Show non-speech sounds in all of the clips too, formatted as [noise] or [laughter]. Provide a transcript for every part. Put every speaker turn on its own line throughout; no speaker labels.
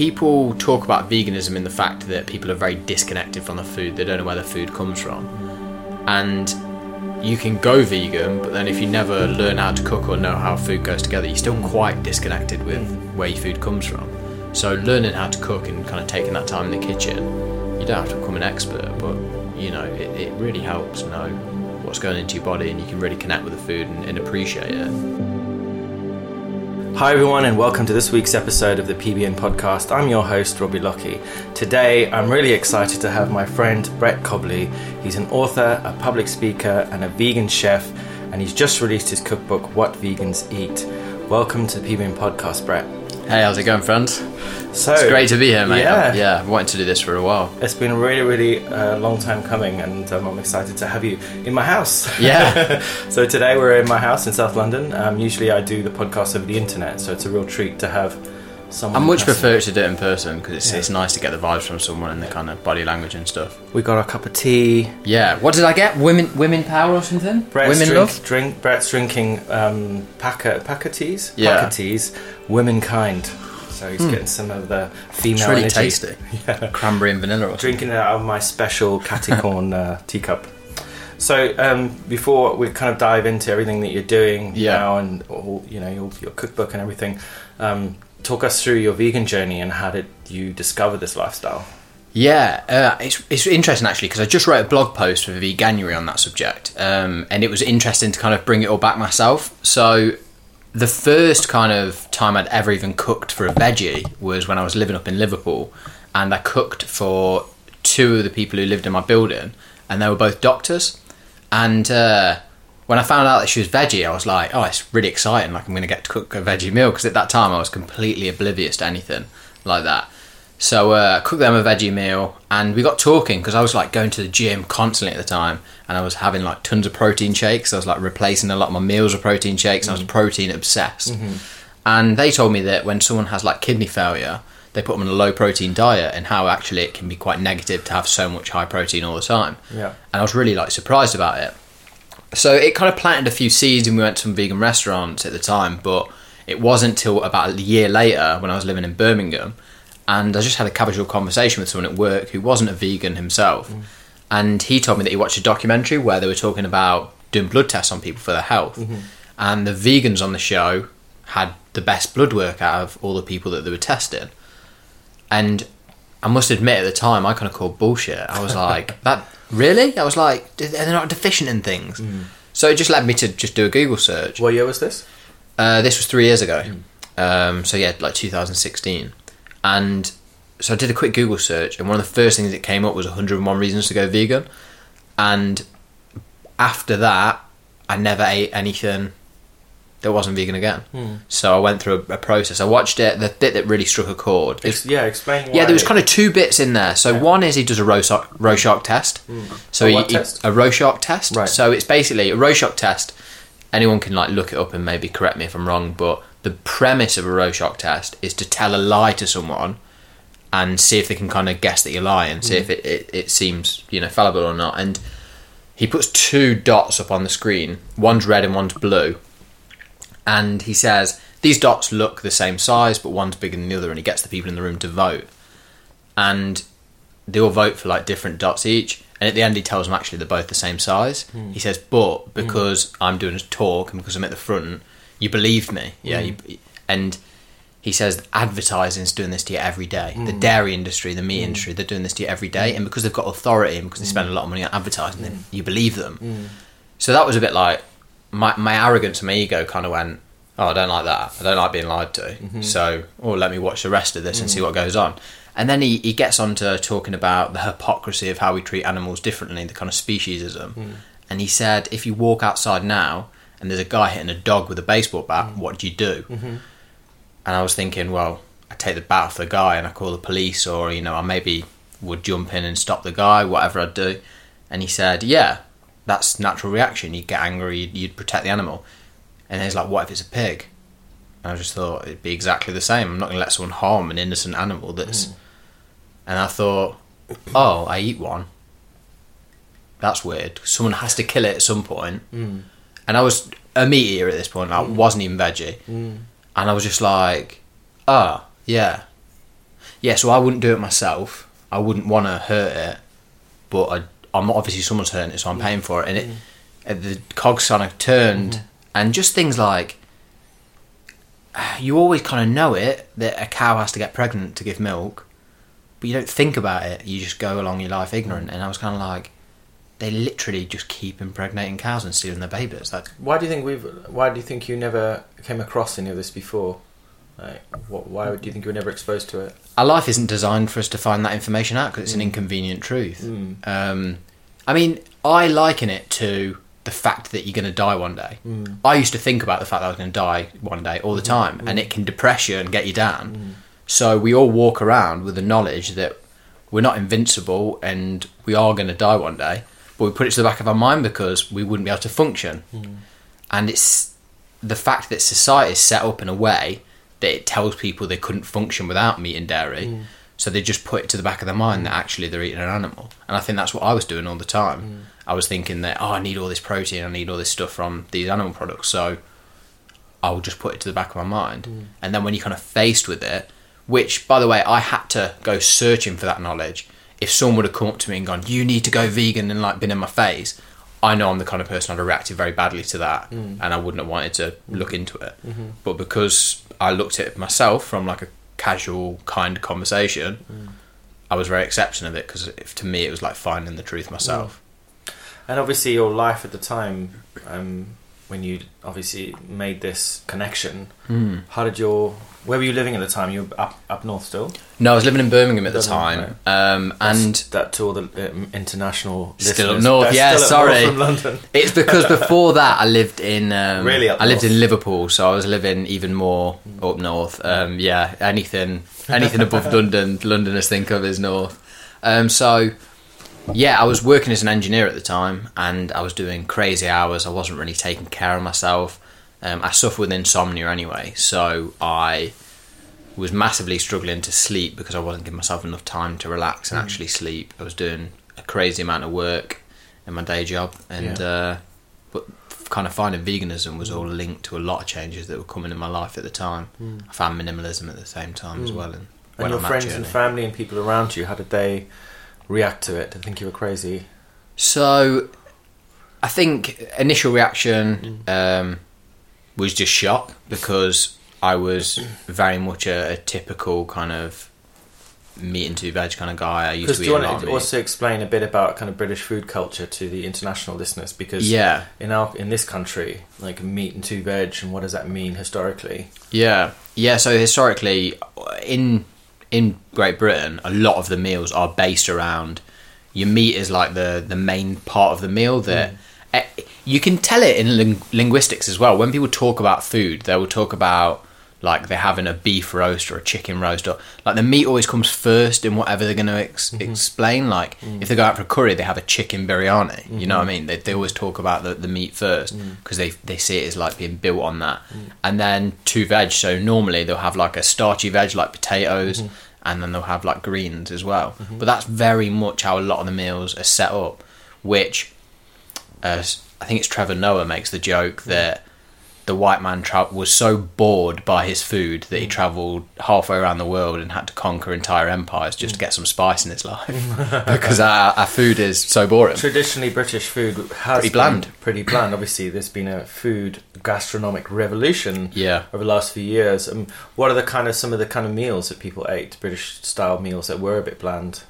people talk about veganism in the fact that people are very disconnected from the food. They don't know where the food comes from, and you can go vegan, but then if you never learn how to cook or know how food goes together, you're still quite disconnected with where your food comes from. So learning how to cook and kind of taking that time in the kitchen, you don't have to become an expert, but you know it, it really helps know what's going into your body, and you can really connect with the food and, and appreciate it.
Hi, everyone, and welcome to this week's episode of the PBN podcast. I'm your host, Robbie Lockie. Today, I'm really excited to have my friend Brett Cobley. He's an author, a public speaker, and a vegan chef, and he's just released his cookbook, What Vegans Eat. Welcome to the PBN podcast, Brett.
Hey, how's it going, friends?
So
It's great to be here, mate.
Yeah,
yeah, I've wanted to do this for a while.
It's been a really, really uh, long time coming, and um, I'm excited to have you in my house. [laughs]
Yeah.
so today we're in my house in South London. Um, usually I do the podcast over the internet, so it's a real treat to have someone.
I much
person.
prefer to do it in person because it's,
Yeah.
it's nice to get the vibes from someone and the kind of body language and stuff.
We got a cup of tea.
Yeah. What did I get? Women, women power or something?
Brett's
women
drink,
love.
Drink. Brett's drinking um, Pukka Pukka teas.
Yeah.
Pukka teas. Womankind. So he's getting some of the female
It's really
energy.
tasty. [laughs] Cranberry and vanilla or.
Drinking it out of my special catty corn [laughs] uh, teacup. So um, before we kind of dive into everything that you're doing
Yeah.
now and all, you know your, your cookbook and everything, um, talk us through your vegan journey and how did you discover this lifestyle?
Yeah, uh, it's it's interesting actually because I just wrote a blog post for Veganuary on that subject, um, and it was interesting to kind of bring it all back myself. So, the first kind of time I'd ever even cooked for a veggie was when I was living up in Liverpool, and I cooked for two of the people who lived in my building, and they were both doctors. And uh, when I found out that she was veggie, I was like, oh, it's really exciting! Like I'm going to get to cook a veggie meal because at that time I was completely oblivious to anything like that. So uh, I cooked them a veggie meal, and we got talking because I was like going to the gym constantly at the time, and I was having like tons of protein shakes. I was like replacing a lot of my meals with protein shakes. And I was protein obsessed, and they told me that when someone has like kidney failure, they put them on a low protein diet, and how actually it can be quite negative to have so much high protein all the time.
Yeah.
And I was really like surprised about it. So it kind of planted a few seeds, and we went to some vegan restaurants at the time. But it wasn't till about a year later when I was living in Birmingham, and I just had a casual conversation with someone at work who wasn't a vegan himself, mm. and he told me that he watched a documentary where they were talking about doing blood tests on people for their health, mm-hmm. and the vegans on the show had the best blood work out of all the people that they were testing, and I must admit at the time I kind of called bullshit. I was like, [laughs] that really? I was like, they're not deficient in things. So it just led me to just do a Google search.
What year was this?
Uh, this was three years ago. Um, so yeah, like 2016. And so I did a quick Google search, and one of the first things that came up was 101 reasons to go vegan. And after that, I never ate anything that wasn't vegan again. Hmm. So I went through a, a process. I watched it. The bit that really struck a chord.
Ex- yeah, explain.
Yeah, there was kind of two bits in there. So one is he does a Rorschach, Rorschach test. Hmm. So
A
he,
test?
a Rorschach test.
Right.
So it's basically a Rorschach test. Anyone can like look it up and maybe correct me if I'm wrong, but the premise of a Rorschach test is to tell a lie to someone and see if they can kind of guess that you're lying, see hmm. if it, it, it seems you know fallible or not. And he puts two dots up on the screen. One's red and one's blue and he says these dots look the same size, but one's bigger than the other, and he gets the people in the room to vote, and they all vote for like different dots each. And at the end, he tells them actually they're both the same size. Hmm. He says, "But hmm. because I'm doing a talk and because I'm at the front, you believe me, yeah." Hmm. You, and he says advertising's doing this to you every day. The dairy industry, the meat industry, they're doing this to you every day, and because they've got authority and because they spend a lot of money on advertising, then you believe them. So that was a bit like my my arrogance and my ego kind of went, oh, I don't like that. I don't like being lied to. Mm-hmm. So, oh, let me watch the rest of this and see mm. what goes on. And then he, he gets on to talking about the hypocrisy of how we treat animals differently, the kind of speciesism. Mm. And he said, if you walk outside now and there's a guy hitting a dog with a baseball bat, mm. what do you do? Mm-hmm. And I was thinking, well, I take the bat off the guy and I call the police, or you know, I maybe would jump in and stop the guy, whatever I'd do. And he said, yeah, that's natural reaction. You'd get angry, you'd, you'd protect the animal. And then he's like, what if it's a pig? And I just thought it'd be exactly the same. I'm not going to let someone harm an innocent animal. That's, mm. and I thought, oh, I eat one. That's weird. Someone has to kill it at some point. Mm. And I was a meat eater at this point. I mm. wasn't even veggie. And I was just like, oh, yeah. yeah, so I wouldn't do it myself. I wouldn't want to hurt it, but I, I'm obviously someone's hurting it, so I'm paying for it. And it, uh, the cogs kind of turned, mm-hmm. And just things like you always kind of know it that a cow has to get pregnant to give milk, but you don't think about it. You just go along your life ignorant. And I was kind of like, they literally just keep impregnating cows and stealing their babies. Like,
Why do you think we've? Why do you think you never came across any of this before? Like, what, why do you think you were never exposed to it?
our life isn't designed for us to find that information out because it's an inconvenient truth.
Mm.
Um, I mean, I liken it to the fact that you're going to die one day.
Mm.
I used to think about the fact that I was going to die one day all the mm-hmm. time, and it can depress you and get you down. Mm-hmm. So we all walk around with the knowledge that we're not invincible and we are going to die one day, but we put it to the back of our mind because we wouldn't be able to function. Mm. And it's the fact that society is set up in a way that it tells people they couldn't function without meat and dairy. Mm. So they just put it to the back of their mind that actually they're eating an animal. And I think that's what I was doing all the time. Mm. I was thinking that, oh, I need all this protein, I need all this stuff from these animal products. So I'll just put it to the back of my mind. Mm. And then when you're kind of faced with it, which, by the way, I had to go searching for that knowledge. If someone would have come up to me and gone, you need to go vegan and like been in my face, I know I'm the kind of person I'd have reacted very badly to that mm. and I wouldn't have wanted to look into it. Mm-hmm. But because I looked at it myself from like a casual, kind conversation, I was very accepting of it because to me it was like finding the truth myself.
And obviously, your life at the time, um, when you obviously made this connection,
Mm.
how did your? Where were you living at the time? You were up up north still,
No, I was living in Birmingham at the time, um, and
that to all the um, international
Still up north, yeah, sorry.
north from London. [laughs]
It's because before that I lived in um, [laughs]
Really up
I lived
north?
in Liverpool, so I was living even more up north. Um, yeah, anything anything above [laughs] London, Londoners think of as north. Um, so yeah, I was working as an engineer at the time, and I was doing crazy hours. I wasn't really taking care of myself. Um, I suffer with insomnia anyway, so I was massively struggling to sleep because I wasn't giving myself enough time to relax and
Mm.
actually sleep. I was doing a crazy amount of work in my day job, and
Yeah.
uh, but kind of finding veganism was all linked to a lot of changes that were coming in my life at the time. I found minimalism at the same time as
Mm.
well, and,
And your friends and family and people around you, how did they react to it? Did they think you were crazy?
So, I think initial reaction um, was just shock because I was very much a, a typical kind of meat and two veg kind of guy. I used to
do
eat
you
a lot
want to also explain a bit about kind of British food culture to the international listeners? Because
Yeah,
in our in this country, like meat and two veg, and what does that mean historically?
yeah, yeah. So historically, in in Great Britain, a lot of the meals are based around your meat is like the the main part of the meal that. eh, You can tell it in ling- linguistics as well. When people talk about food, they will talk about like they're having a beef roast or a chicken roast, or like the meat always comes first in whatever they're going to ex- mm-hmm. explain. Like mm. if they go out for a curry, they have a chicken biryani. You know what I mm-hmm. mean? They, they always talk about the, the meat first mm. because they they see it as like being built on that, mm. and then two veg. So normally they'll have like a starchy veg like potatoes, mm-hmm. and then they'll have like greens as well. But that's very much how a lot of the meals are set up, which uh, I think it's Trevor Noah makes the joke that the white man tra- was so bored by his food that he travelled halfway around the world and had to conquer entire empires just to get some spice in his life [laughs] because our, our food is so boring.
Traditionally, British food has
Pretty
been
bland.
Pretty bland. Obviously, there's been a food gastronomic revolution
Yeah.
over the last few years. Um, what are the kind of some of the kind of meals that people ate, British style meals that were a bit bland?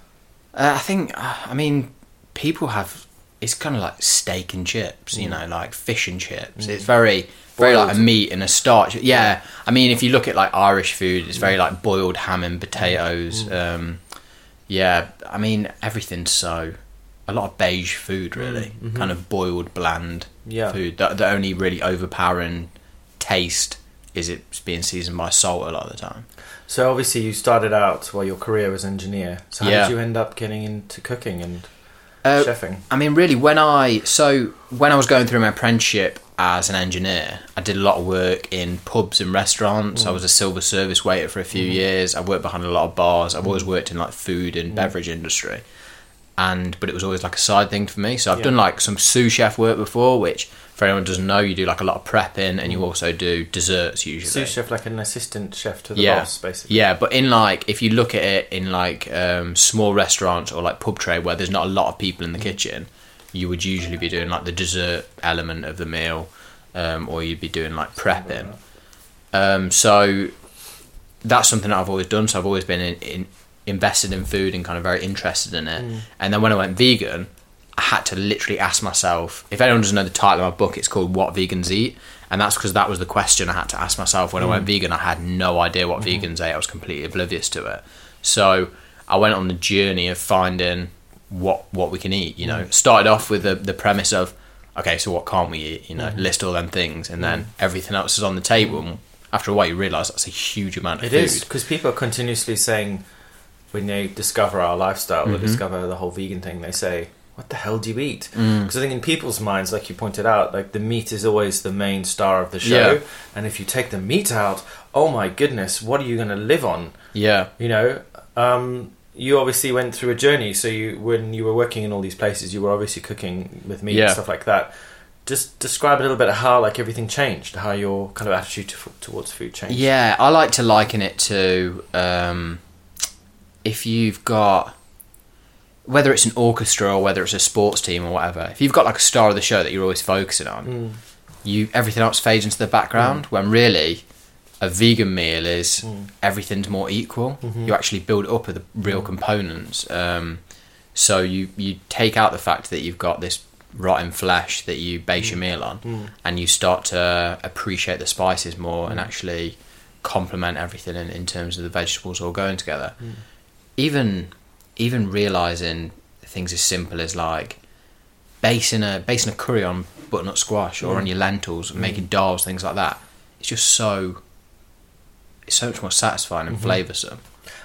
Uh, I think, uh, I mean, people have. It's kind of like steak and chips, you mm. know, like fish and chips. It's mm. very, very like a meat and a starch. Yeah, I mean, if you look at like Irish food, it's very like boiled ham and potatoes. Mm. Um, yeah, I mean, everything's so a lot of beige food, really, mm-hmm. kind of boiled, bland
Yeah.
food. The, the only really overpowering taste is it's being seasoned by salt a lot of the time.
So obviously, you started out well your career was engineer. So how
Yeah.
did you end up getting into cooking and
Uh,
chefing?
I mean, really, when I so when I was going through my apprenticeship as an engineer, I did a lot of work in pubs and restaurants. I mm. was a silver service waiter for a few mm. years. I worked behind a lot of bars. I've always mm. worked in like food and beverage industry, and but it was always like a side thing for me. So I've
Yeah.
done like some sous chef work before, which for anyone doesn't know, you do like a lot of prepping, and you also do desserts usually.
Sous chef, like an assistant chef to the
yeah,
boss, basically.
yeah. But in like, if you look at it in like um, small restaurants or like pub trade where there's not a lot of people in the kitchen, you would usually be doing like the dessert element of the meal, um, or you'd be doing like prepping. Um, so that's something that I've always done. So I've always been in, in, invested in food and kind of very interested in it. And then when I went vegan, I had to literally ask myself. If anyone doesn't know the title of my book, it's called "What Vegans Eat," and that's because that was the question I had to ask myself when I went mm. vegan. I had no idea what mm-hmm. vegans ate. I was completely oblivious to it. So I went on the journey of finding what what we can eat. You know, mm. started off with the the premise of okay, so what can't we eat? You know, mm-hmm. list all them things, and then mm. everything else is on the table. And After a while, you realise that's a huge amount of
It
food.
is because people are continuously saying when they discover our lifestyle
Mm-hmm.
or discover the whole vegan thing, they say, "What the hell do you eat?"
Mm.
Because I think in people's minds, like you pointed out, like the meat is always the main star of the show,
Yeah.
and if you take the meat out, oh my goodness, what are you going to live on?
Yeah,
You know, um, you obviously went through a journey. So you, when you were working in all these places, you were obviously cooking with meat
Yeah.
and stuff like that. Just describe a little bit of how like everything changed, how your kind of attitude to, towards food changed.
Yeah, I like to liken it to um, if you've got whether it's an orchestra or whether it's a sports team or whatever. If you've got like a star of the show that you're always focusing on,
Mm.
you everything else fades into the background. When really, a vegan meal is
Mm.
everything's more equal.
Mm-hmm.
You actually build up with the real components. Um, so you you take out the fact that you've got this rotten flesh that you base your
Mm.
meal on, and you start to appreciate the spices more
Mm.
and actually complement everything in, in terms of the vegetables all going together.
Mm.
Even even realizing things as simple as like basing a basing a curry on butternut squash or
Mm.
on your lentils and making dals, things like that. It's just so it's so much more satisfying and
Mm-hmm.
flavoursome.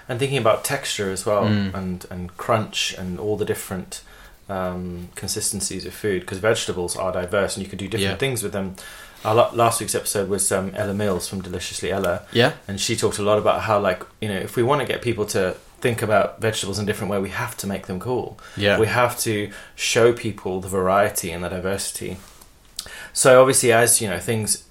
and thinking about texture as well
Mm.
and and crunch and all the different um, consistencies of food because vegetables are diverse and you can do different
Yeah.
things with them our last week's episode was um, Ella Mills from Deliciously Ella
Yeah,
and she talked a lot about how like you know if we want to get people to think about vegetables in a different way we have to make them cool
yeah,
we have to show people the variety and the diversity. So obviously, as you know, things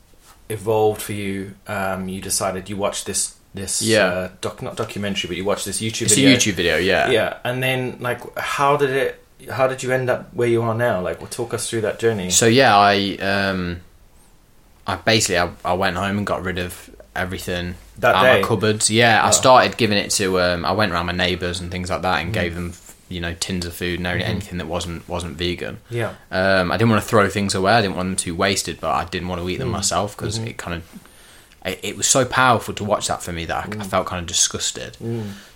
evolved for you. Um, you decided you watched this this
Yeah.
uh, doc not documentary, but you watched this YouTube
it's
video.
a YouTube video. Yeah,
Yeah, and then like, how did it? How did you end up where you are now? Like, well, talk us through that journey.
So yeah, I um, I basically I, I went home and got rid of everything
That
out
day?
my cupboards. Yeah,
Oh.
I started giving it to. Um, I went around my neighbours and things like that
Mm.
and gave them you know tins of food and everything- anything that wasn't wasn't vegan.
yeah,
Um, I didn't want to throw things away. I didn't want them to be wasted, but I didn't want to eat
Mm.
them myself because
Mm-hmm.
it kind of it, it was so powerful to watch that for me that I,
Mm.
I felt kind of disgusted.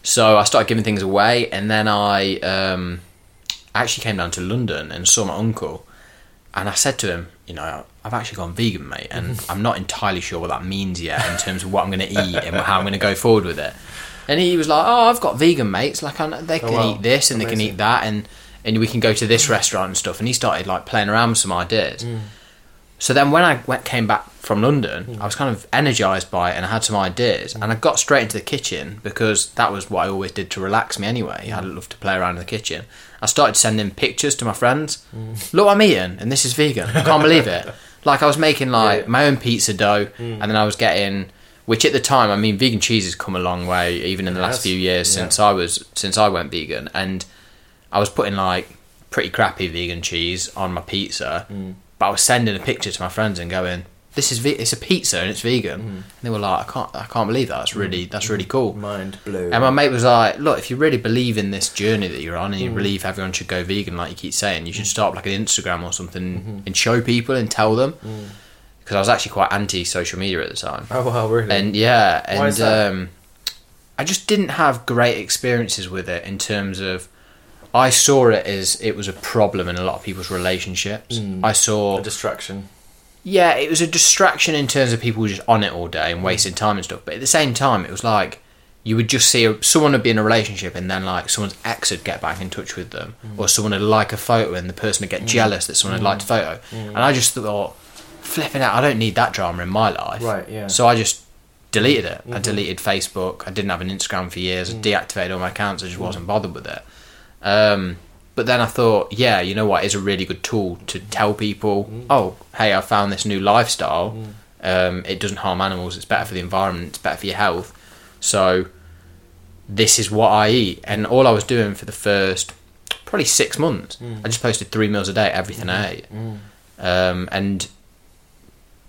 So I started giving things away, and then I um, actually came down to London and saw my uncle, and I said to him, you know, I've actually gone vegan, mate, and mm-hmm. I'm not entirely sure what that means yet in terms of what I'm going to eat and how I'm going to go forward with it. And he was like, "Oh, I've got vegan mates. Like, I, they oh, can
wow.
eat this and they can eat that, and and we can go to this restaurant and stuff." And he started like playing around with some ideas. Mm. So then, when I went, came back from London, mm. I was kind of energized by it, and I had some ideas, mm. and I got straight into the kitchen because that was what I always did to relax me anyway. I love to play around in the kitchen. I started sending pictures to my friends. Look what I'm eating, and this is vegan. I can't believe it. [laughs] Like I was making like
Yeah.
my own pizza dough, and then I was getting, which at the time, I mean, vegan cheese has come a long way, even in the
It
last
has,
few years
yeah.
since I was since I went vegan, and I was putting like pretty crappy vegan cheese on my pizza,
Mm.
but I was sending a picture to my friends and going, "This is ve- it's a pizza and it's vegan,"
Mm.
and they were like, "I can't, I can't believe that. That's really, that's really cool."
mind blown.
And my mate was like, "Look, if you really believe in this journey that you're on,
Mm.
and you believe everyone should go vegan, like you keep saying, you should start like an Instagram or something
Mm-hmm.
and show people and tell them."
Mm.
Because I was actually quite anti social media at the time,
oh wow, really?
and yeah, and
Why is that?
um, I just didn't have great experiences with it in terms of. I saw it as it was a problem in a lot of people's relationships.
Mm.
I saw
a distraction.
Yeah, it was a distraction in terms of people just on it all day and wasting mm. time and stuff. But at the same time, it was like you would just see a, someone would be in a relationship and then like someone's ex would get back in touch with them, mm. or someone would like a photo and the person would get mm. jealous that someone had liked a photo. And I just thought, flipping out, I don't need that drama in my life.
Right, yeah.
So I just deleted it. I mm-hmm. deleted Facebook. I didn't have an Instagram for years. I deactivated all my accounts. I just wasn't bothered with it. Um, but then I thought, yeah, you know what? It's a really good tool to tell people, mm. oh, hey, I found this new lifestyle. Mm. Um, it doesn't harm animals. It's better for the environment. It's better for your health. So this is what I eat. And all I was doing for the first probably six months, mm. I just posted three meals a day, everything I ate. Um, and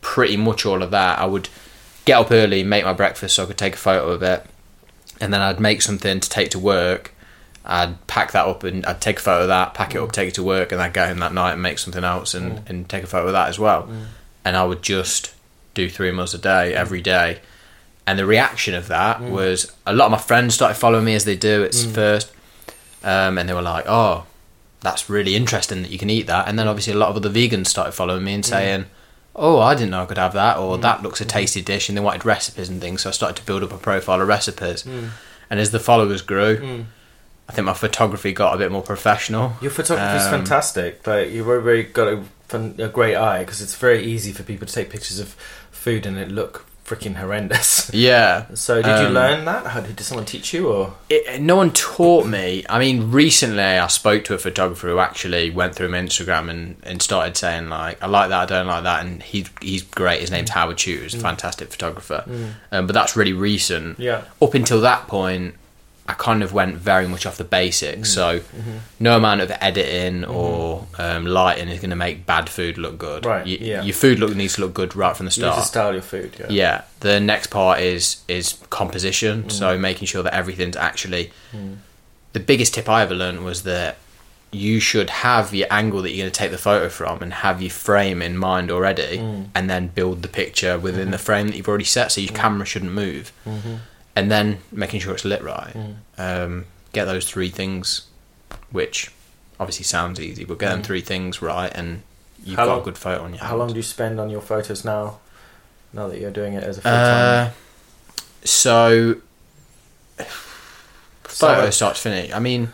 pretty much all of that, I would get up early, make my breakfast so I could take a photo of it, and then I'd make something to take to work. I'd pack that up and I'd take a photo of that, pack it up, mm. take it to work, and then go home that night and make something else and, mm. and take a photo of that as well. Mm. And I would just do three meals a day every day. And the reaction of that was a lot of my friends started following me as they do at first, um, and they were like, "Oh, that's really interesting that you can eat that." And then obviously a lot of other vegans started following me and saying, "Oh, I didn't know I could have that," or "That looks a tasty dish," and they wanted recipes and things. So I started to build up a profile of recipes, and as the followers grew, I think my photography got a bit more professional.
Your photography is
Um,
fantastic. Like you've very got a, a great eye because it's very easy for people to take pictures of food and it look freaking horrendous. [laughs]
Yeah.
So did you
Um,
learn that? How did, someone teach you or?
it, no one taught me. I mean, recently I spoke to a photographer who actually went through my Instagram and, and started saying like, I like that, I don't like that, and he's he's great. His name's Howard Chu, he's a fantastic photographer. Um, but that's really recent.
Yeah.
Up until that point, I kind of went very much off the basics. Mm. So mm-hmm. no amount of editing mm-hmm. or um, lighting is going to make bad food look good.
Right,
Y-
yeah.
Your food look needs to look good right from the
You need
start.
to style your food. Yeah.
Yeah. The next part is is composition. Mm. So making sure that everything's actually. Mm. The biggest tip I ever learned was that you should have your angle that you're going to take the photo from and have your frame in mind already, and then build the picture within mm-hmm. the frame that you've already set. So your camera shouldn't move, and then making sure it's lit right. Um, get those three things, which obviously sounds easy, but get them three things right, and you've
How
got
long-
a good photo on your
How long do you spend on your photos now? Now that you're doing it as a full time.
Uh, so [sighs] photo start to finish. I mean,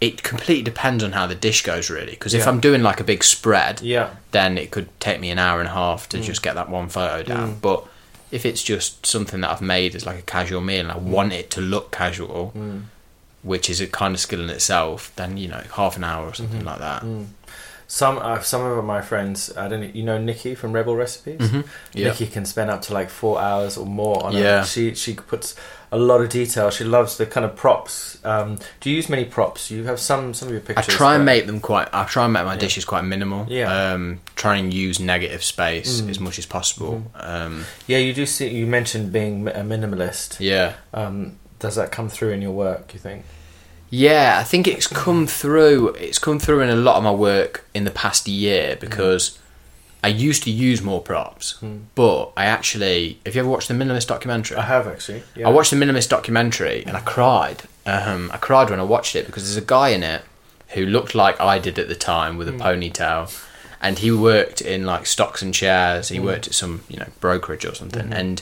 it completely depends on how the dish goes, really. Because if
Yeah.
I'm doing like a big spread,
yeah.
then it could take me an hour and a half to just get that one photo down.
Mm.
But if it's just something that I've made as like a casual meal and I want it to look casual,
Mm.
which is a kind of skill in itself, then you know half an hour or something
Mm-hmm.
like that.
Some uh, some of my friends, I don't know, you know Nikki from Rebel Recipes.
Mhm. Yeah.
Nikki can spend up to like four hours or more on
Yeah.
it. She she puts a lot of detail. She loves the kind of props. Um, do you use many props? You have some some of your pictures.
I try and make them quite. I try and make my
Yeah.
dishes quite minimal.
Yeah.
Um, try and use negative space
Mm.
as much as possible.
Mm-hmm.
Um,
Yeah, you do see. You mentioned being a minimalist.
yeah.
Um, does that come through in your work? You think?
Yeah, I think it's come through. It's come through in a lot of my work in the past year because I used to use more props,
Mm.
but I actually. Have you ever watched the Minimalist documentary?
I have actually. Yeah.
I watched the Minimalist documentary and I cried. Um, I cried when I watched it because there's a guy in it who looked like I did at the time with a ponytail, and he worked in like stocks and shares. He worked at some you know brokerage or something, and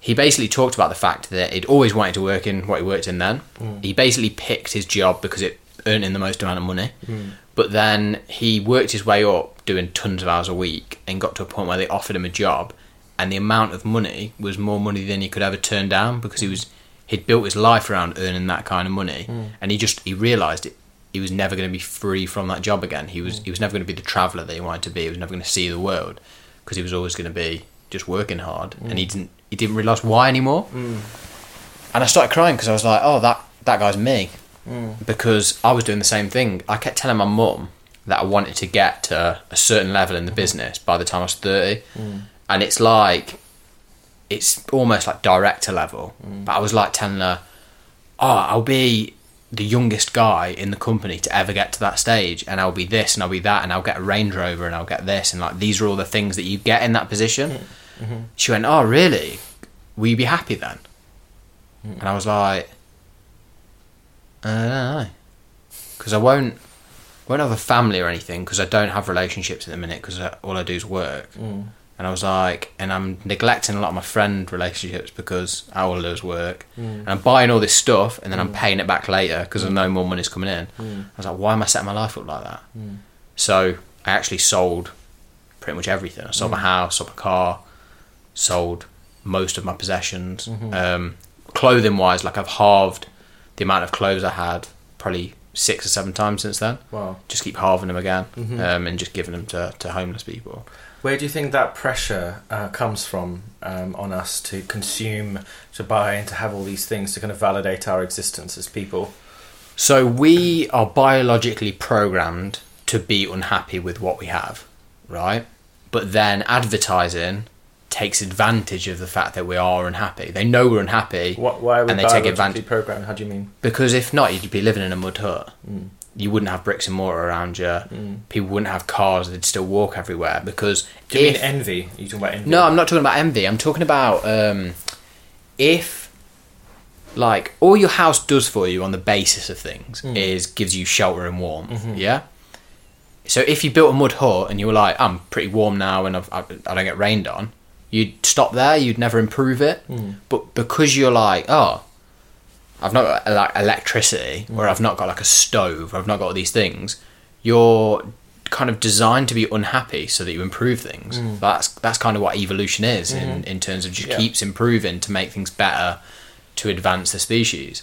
he basically talked about the fact that he'd always wanted to work in what he worked in then. Mm. He basically picked his job because it earned him the most amount of money. Mm. But then he worked his way up doing tons of hours a week and got to a point where they offered him a job and the amount of money was more money than he could ever turn down because he mm. was he'd built his life around earning that kind of money. And he just he realized it he was never going to be free from that job again. He was he was never going to be the traveler that he wanted to be. He was never going to see the world because he was always going to be just working hard. And he didn't he didn't realize why anymore. Mm. And I started crying because I was like oh that that guy's me. Mm. Because I was doing the same thing. I kept telling my mum that I wanted to get to a certain level in the business by the time I was 30 mm. and it's like it's almost like director level. But I was like telling her oh I'll be the youngest guy in the company to ever get to that stage. And I'll be this and I'll be that and I'll get a Range Rover and I'll get this. And like these are all the things that you get in that position she went oh really will you be happy then and I was like I don't know because I won't won't have a family or anything because I don't have relationships at the minute because all I do is work
Mm.
and I was like, and I'm neglecting a lot of my friend relationships because all I do is work.
Mm.
And I'm buying all this stuff and then I'm paying it back later because I know more money's coming in.
Mm.
I was like, why am I setting my life up like that? So I actually sold pretty much everything. I sold my house, sold my car, sold most of my possessions. Um, clothing wise, like I've halved the amount of clothes I had, probably six or seven times since then.
Wow.
Just keep halving them again,
Mhm.
um, and just giving them to, to homeless people.
Where do you think that pressure uh, comes from um, on us to consume, to buy, and to have all these things to kind of validate our existence as people?
So we are biologically programmed to be unhappy with what we have, right? But then advertising takes advantage of the fact that we are unhappy. They know we're unhappy
What, why are we
And they take advantage-
programmed? How do you mean?
because if not, you'd be living in a mud hut.
Mm.
You wouldn't have bricks and mortar around you.
Mm.
People wouldn't have cars. They'd still walk everywhere because
Do you
if
mean envy? Are you talking about envy?
No, I'm not talking about envy. I'm talking about um, if, like, all your house does for you on the basis of things
Mm.
is gives you shelter and warmth.
Mhm.
Yeah. So if you built a mud hut and you were like, I'm pretty warm now and I've, I, I don't get rained on, you'd stop there. You'd never improve it.
Mm.
But because you're like, oh, I've not got like electricity, or I've not got like a stove, or I've not got all these things, you're kind of designed to be unhappy so that you improve things.
Mm.
That's that's kind of what evolution is in, in terms of just
Yeah.
keeps improving to make things better to advance the species.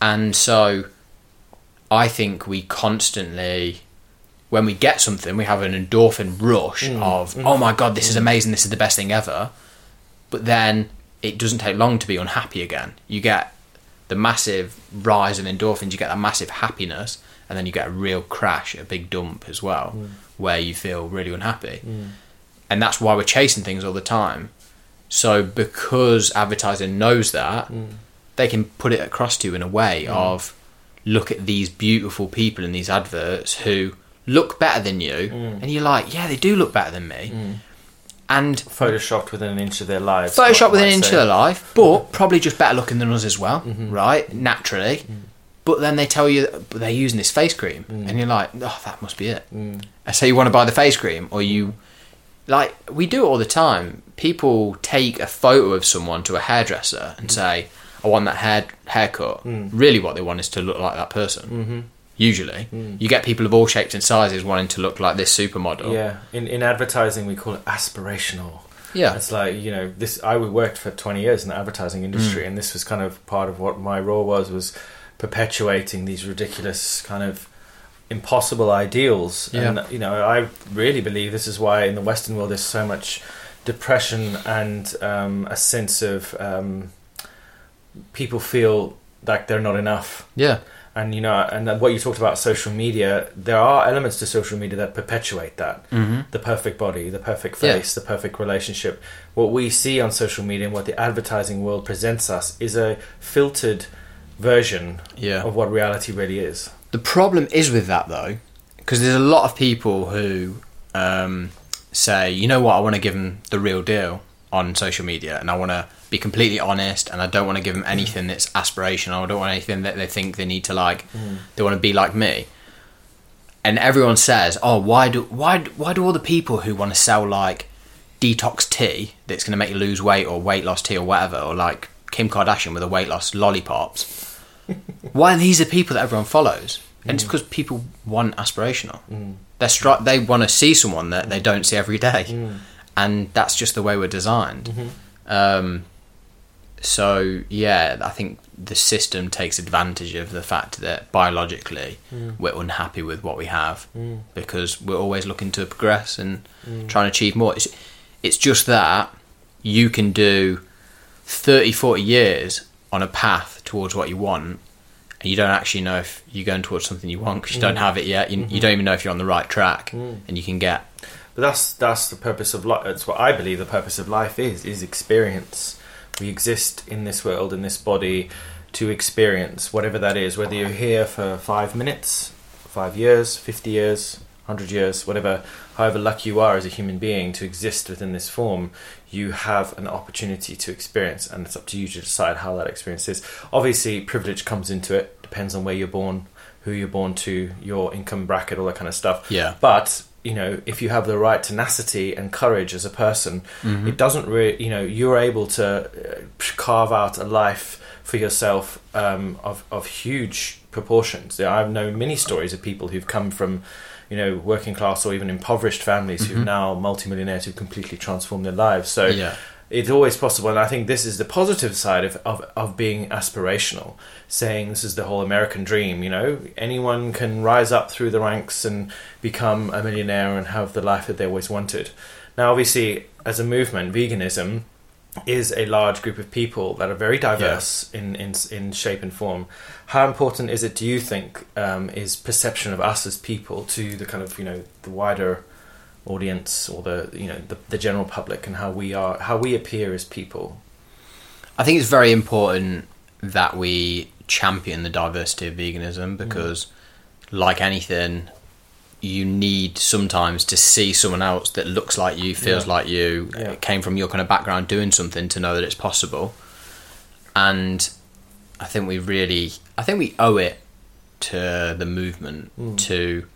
And so I think we constantly when we get something we have an endorphin rush
Mm.
of
Mm.
oh my god this is amazing this is the best thing ever but then it doesn't take long to be unhappy again. You get the massive rise of endorphins, you get that massive happiness, and then you get a real crash, a big dump as well,
Mm.
where you feel really unhappy.
Mm.
And that's why we're chasing things all the time. So because advertising knows that,
Mm.
they can put it across to you in a way
Mm.
of look at these beautiful people in these adverts who look better than you,
Mm.
and you're like, yeah, they do look better than me.
Mm.
And
Photoshopped within an inch of their lives. Photoshopped
within an inch
say.
of their life, but probably just better looking than us as well,
Mhm.
right? Naturally.
Mm.
But then they tell you that they're using this face cream,
Mm.
and you're like, oh, that must be it.
Mm.
I say you want to buy the face cream, or you like we do it all the time. People take a photo of someone to a hairdresser and say, "I want that hair haircut."
Mm.
Really, what they want is to look like that person.
Mhm.
Usually,
Mm.
you get people of all shapes and sizes wanting to look like this supermodel.
Yeah, in in advertising we call it aspirational.
yeah,
It's like you know this. I worked for twenty years in the advertising industry, and this was kind of part of what my role was was perpetuating these ridiculous kind of impossible ideals.
Yeah.
And you know, I really believe this is why in the Western world there's so much depression and um, a sense of um, people feel like they're not enough
yeah,
and you know and what you talked about social media there are elements to social media that perpetuate that
mm-hmm.
the perfect body the perfect
Yeah.
face the perfect relationship what we see on social media and what the advertising world presents us is a filtered version
yeah.
of what reality really is
The problem is with that though, because there's a lot of people who um, say, you know what, I want to give them the real deal on social media, and I want to be completely honest, and I don't want to give them anything that's aspirational. I don't want anything that they think they need to like. They want to be like me. And everyone says, "Oh, why do why why do all the people who want to sell like detox tea that's going to make you lose weight or weight loss tea or whatever, or like Kim Kardashian with a weight loss lollipops?" [laughs] why are these are people that everyone follows, and it's because people want aspirational.
Mm.
They're stri- they want to see someone that they don't see every day,
Mm.
and that's just the way we're designed.
Mhm.
Um, so yeah, I think the system takes advantage of the fact that biologically
Mm.
we're unhappy with what we have
Mm.
because we're always looking to progress and
Mm.
trying to achieve more. It's, it's just that you can do 30, 40 years on a path towards what you want, and you don't actually know if you're going towards something you want because you don't
Mm.
have it yet. You, you don't even know if you're on the right track,
Mm.
and you can get
But that's that's the purpose of life. That's what I believe the purpose of life is: is experience. We exist in this world, in this body, to experience whatever that is. Whether you're here for five minutes, five years, fifty years, hundred years, whatever, however lucky you are as a human being to exist within this form, you have an opportunity to experience, and it's up to you to decide how that experience is. Obviously, privilege comes into it. Depends on where you're born, who you're born to, your income bracket, all that kind of stuff.
yeah.
But you know, if you have the right tenacity and courage as a person,
Mhm.
it doesn't really, you know, you're able to uh, carve out a life for yourself um, of of huge proportions. I've known many stories of people who've come from, you know, working class or even impoverished families
Mhm.
who've now multimillionaires who've completely transformed their lives. So
yeah.
It's always possible, and I think this is the positive side of, of, of being aspirational, saying this is the whole American dream, you know? Anyone can rise up through the ranks and become a millionaire and have the life that they always wanted. Now, obviously, as a movement, veganism is a large group of people that are very diverse in, in, in shape and form. How important is it, do you think, um, is perception of us as people to the kind of, you know, the wider audience or the you know the, the general public and how we are how we appear as people
I think it's very important that we champion the diversity of veganism because, like anything, you need sometimes to see someone else that looks like you, feels
Yeah.
like you,
Yeah.
came from your kind of background doing something to know that it's possible. And I think we really, I think we owe it to the movement
Mm.
to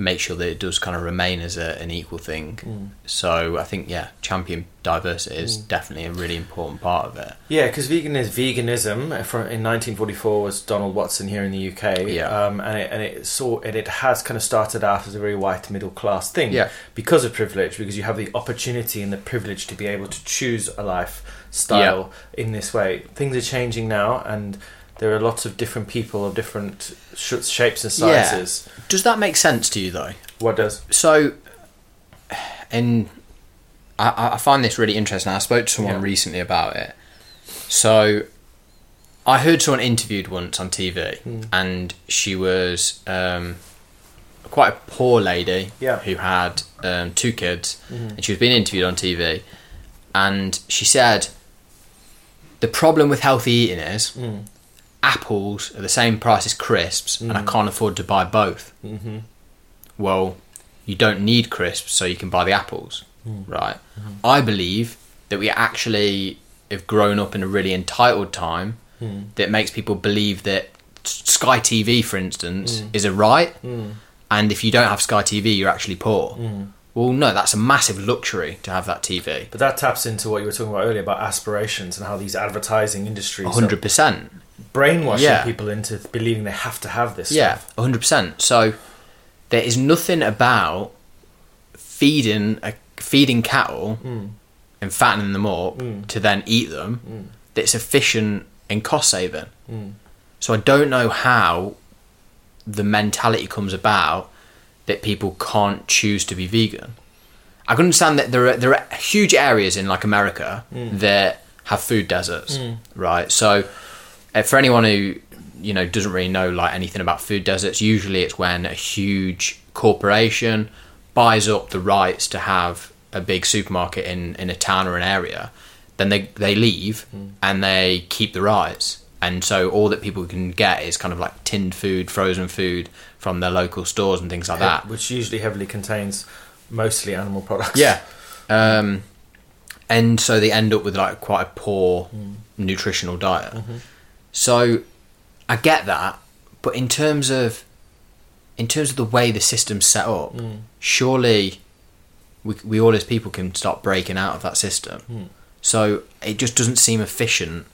make sure that it does kind of remain as a, an equal thing.
Mm.
So I think, yeah, champion diversity is definitely a really important part of it.
yeah because vegan is veganism uh, from in 1944 was Donald Watson here in the UK
Yeah.
um, and it and it saw and it has kind of started out as a very white middle class thing
Yeah.
because of privilege because you have the opportunity and the privilege to be able to choose a lifestyle in this way things are changing now and there are lots of different people of different sh- shapes and
Yeah.
sizes
Does that make sense to you though?
what does
So, in I, I find this really interesting. I spoke to someone
Yeah.
recently about it. So, I heard someone interviewed once on TV,
Hmm.
and she was um, quite a poor lady
Yeah. Mm-hmm.
who had um, two kids, and she was being interviewed on TV, and she said the problem with healthy eating is
Mm.
Apples are the same price as crisps, and I can't afford to buy both.
Mm-hmm.
Well, you don't need crisps, so you can buy the apples,
Mm.
right? I believe that we actually have grown up in a really entitled time
Mm.
that makes people believe that Sky TV, for instance,
Mm.
is a right, and if you don't have Sky TV, you're actually poor.
Mm.
Well, no, that's a massive luxury to have that TV.
But that taps into what you were talking about earlier about aspirations and how these advertising industries
hundred percent.
Brainwashing
Yeah.
people into believing they have to have this.
Yeah, hundred percent. So there is nothing about feeding a, feeding cattle
Mm.
and fattening them up to then eat them that's efficient and cost saving.
Mm.
So I don't know how the mentality comes about that people can't choose to be vegan. I can understand that there are there are huge areas in like America that have food deserts, right? So Uh, for anyone who you know doesn't really know like anything about food deserts, usually it's when a huge corporation buys up the rights to have a big supermarket in in a town or an area, then they they leave hmm. and they keep the rights. And so all that people can get is kind of like tinned food, frozen food from their local stores and things like that.
Which usually heavily contains mostly animal products.
Yeah. Um, and so they end up with like quite a poor hmm. nutritional diet. Mm-hmm. So I get that, but in terms of in terms of the way the system's set up, hmm. surely we we all as people can start breaking out of that system. Hmm. So it just doesn't seem efficient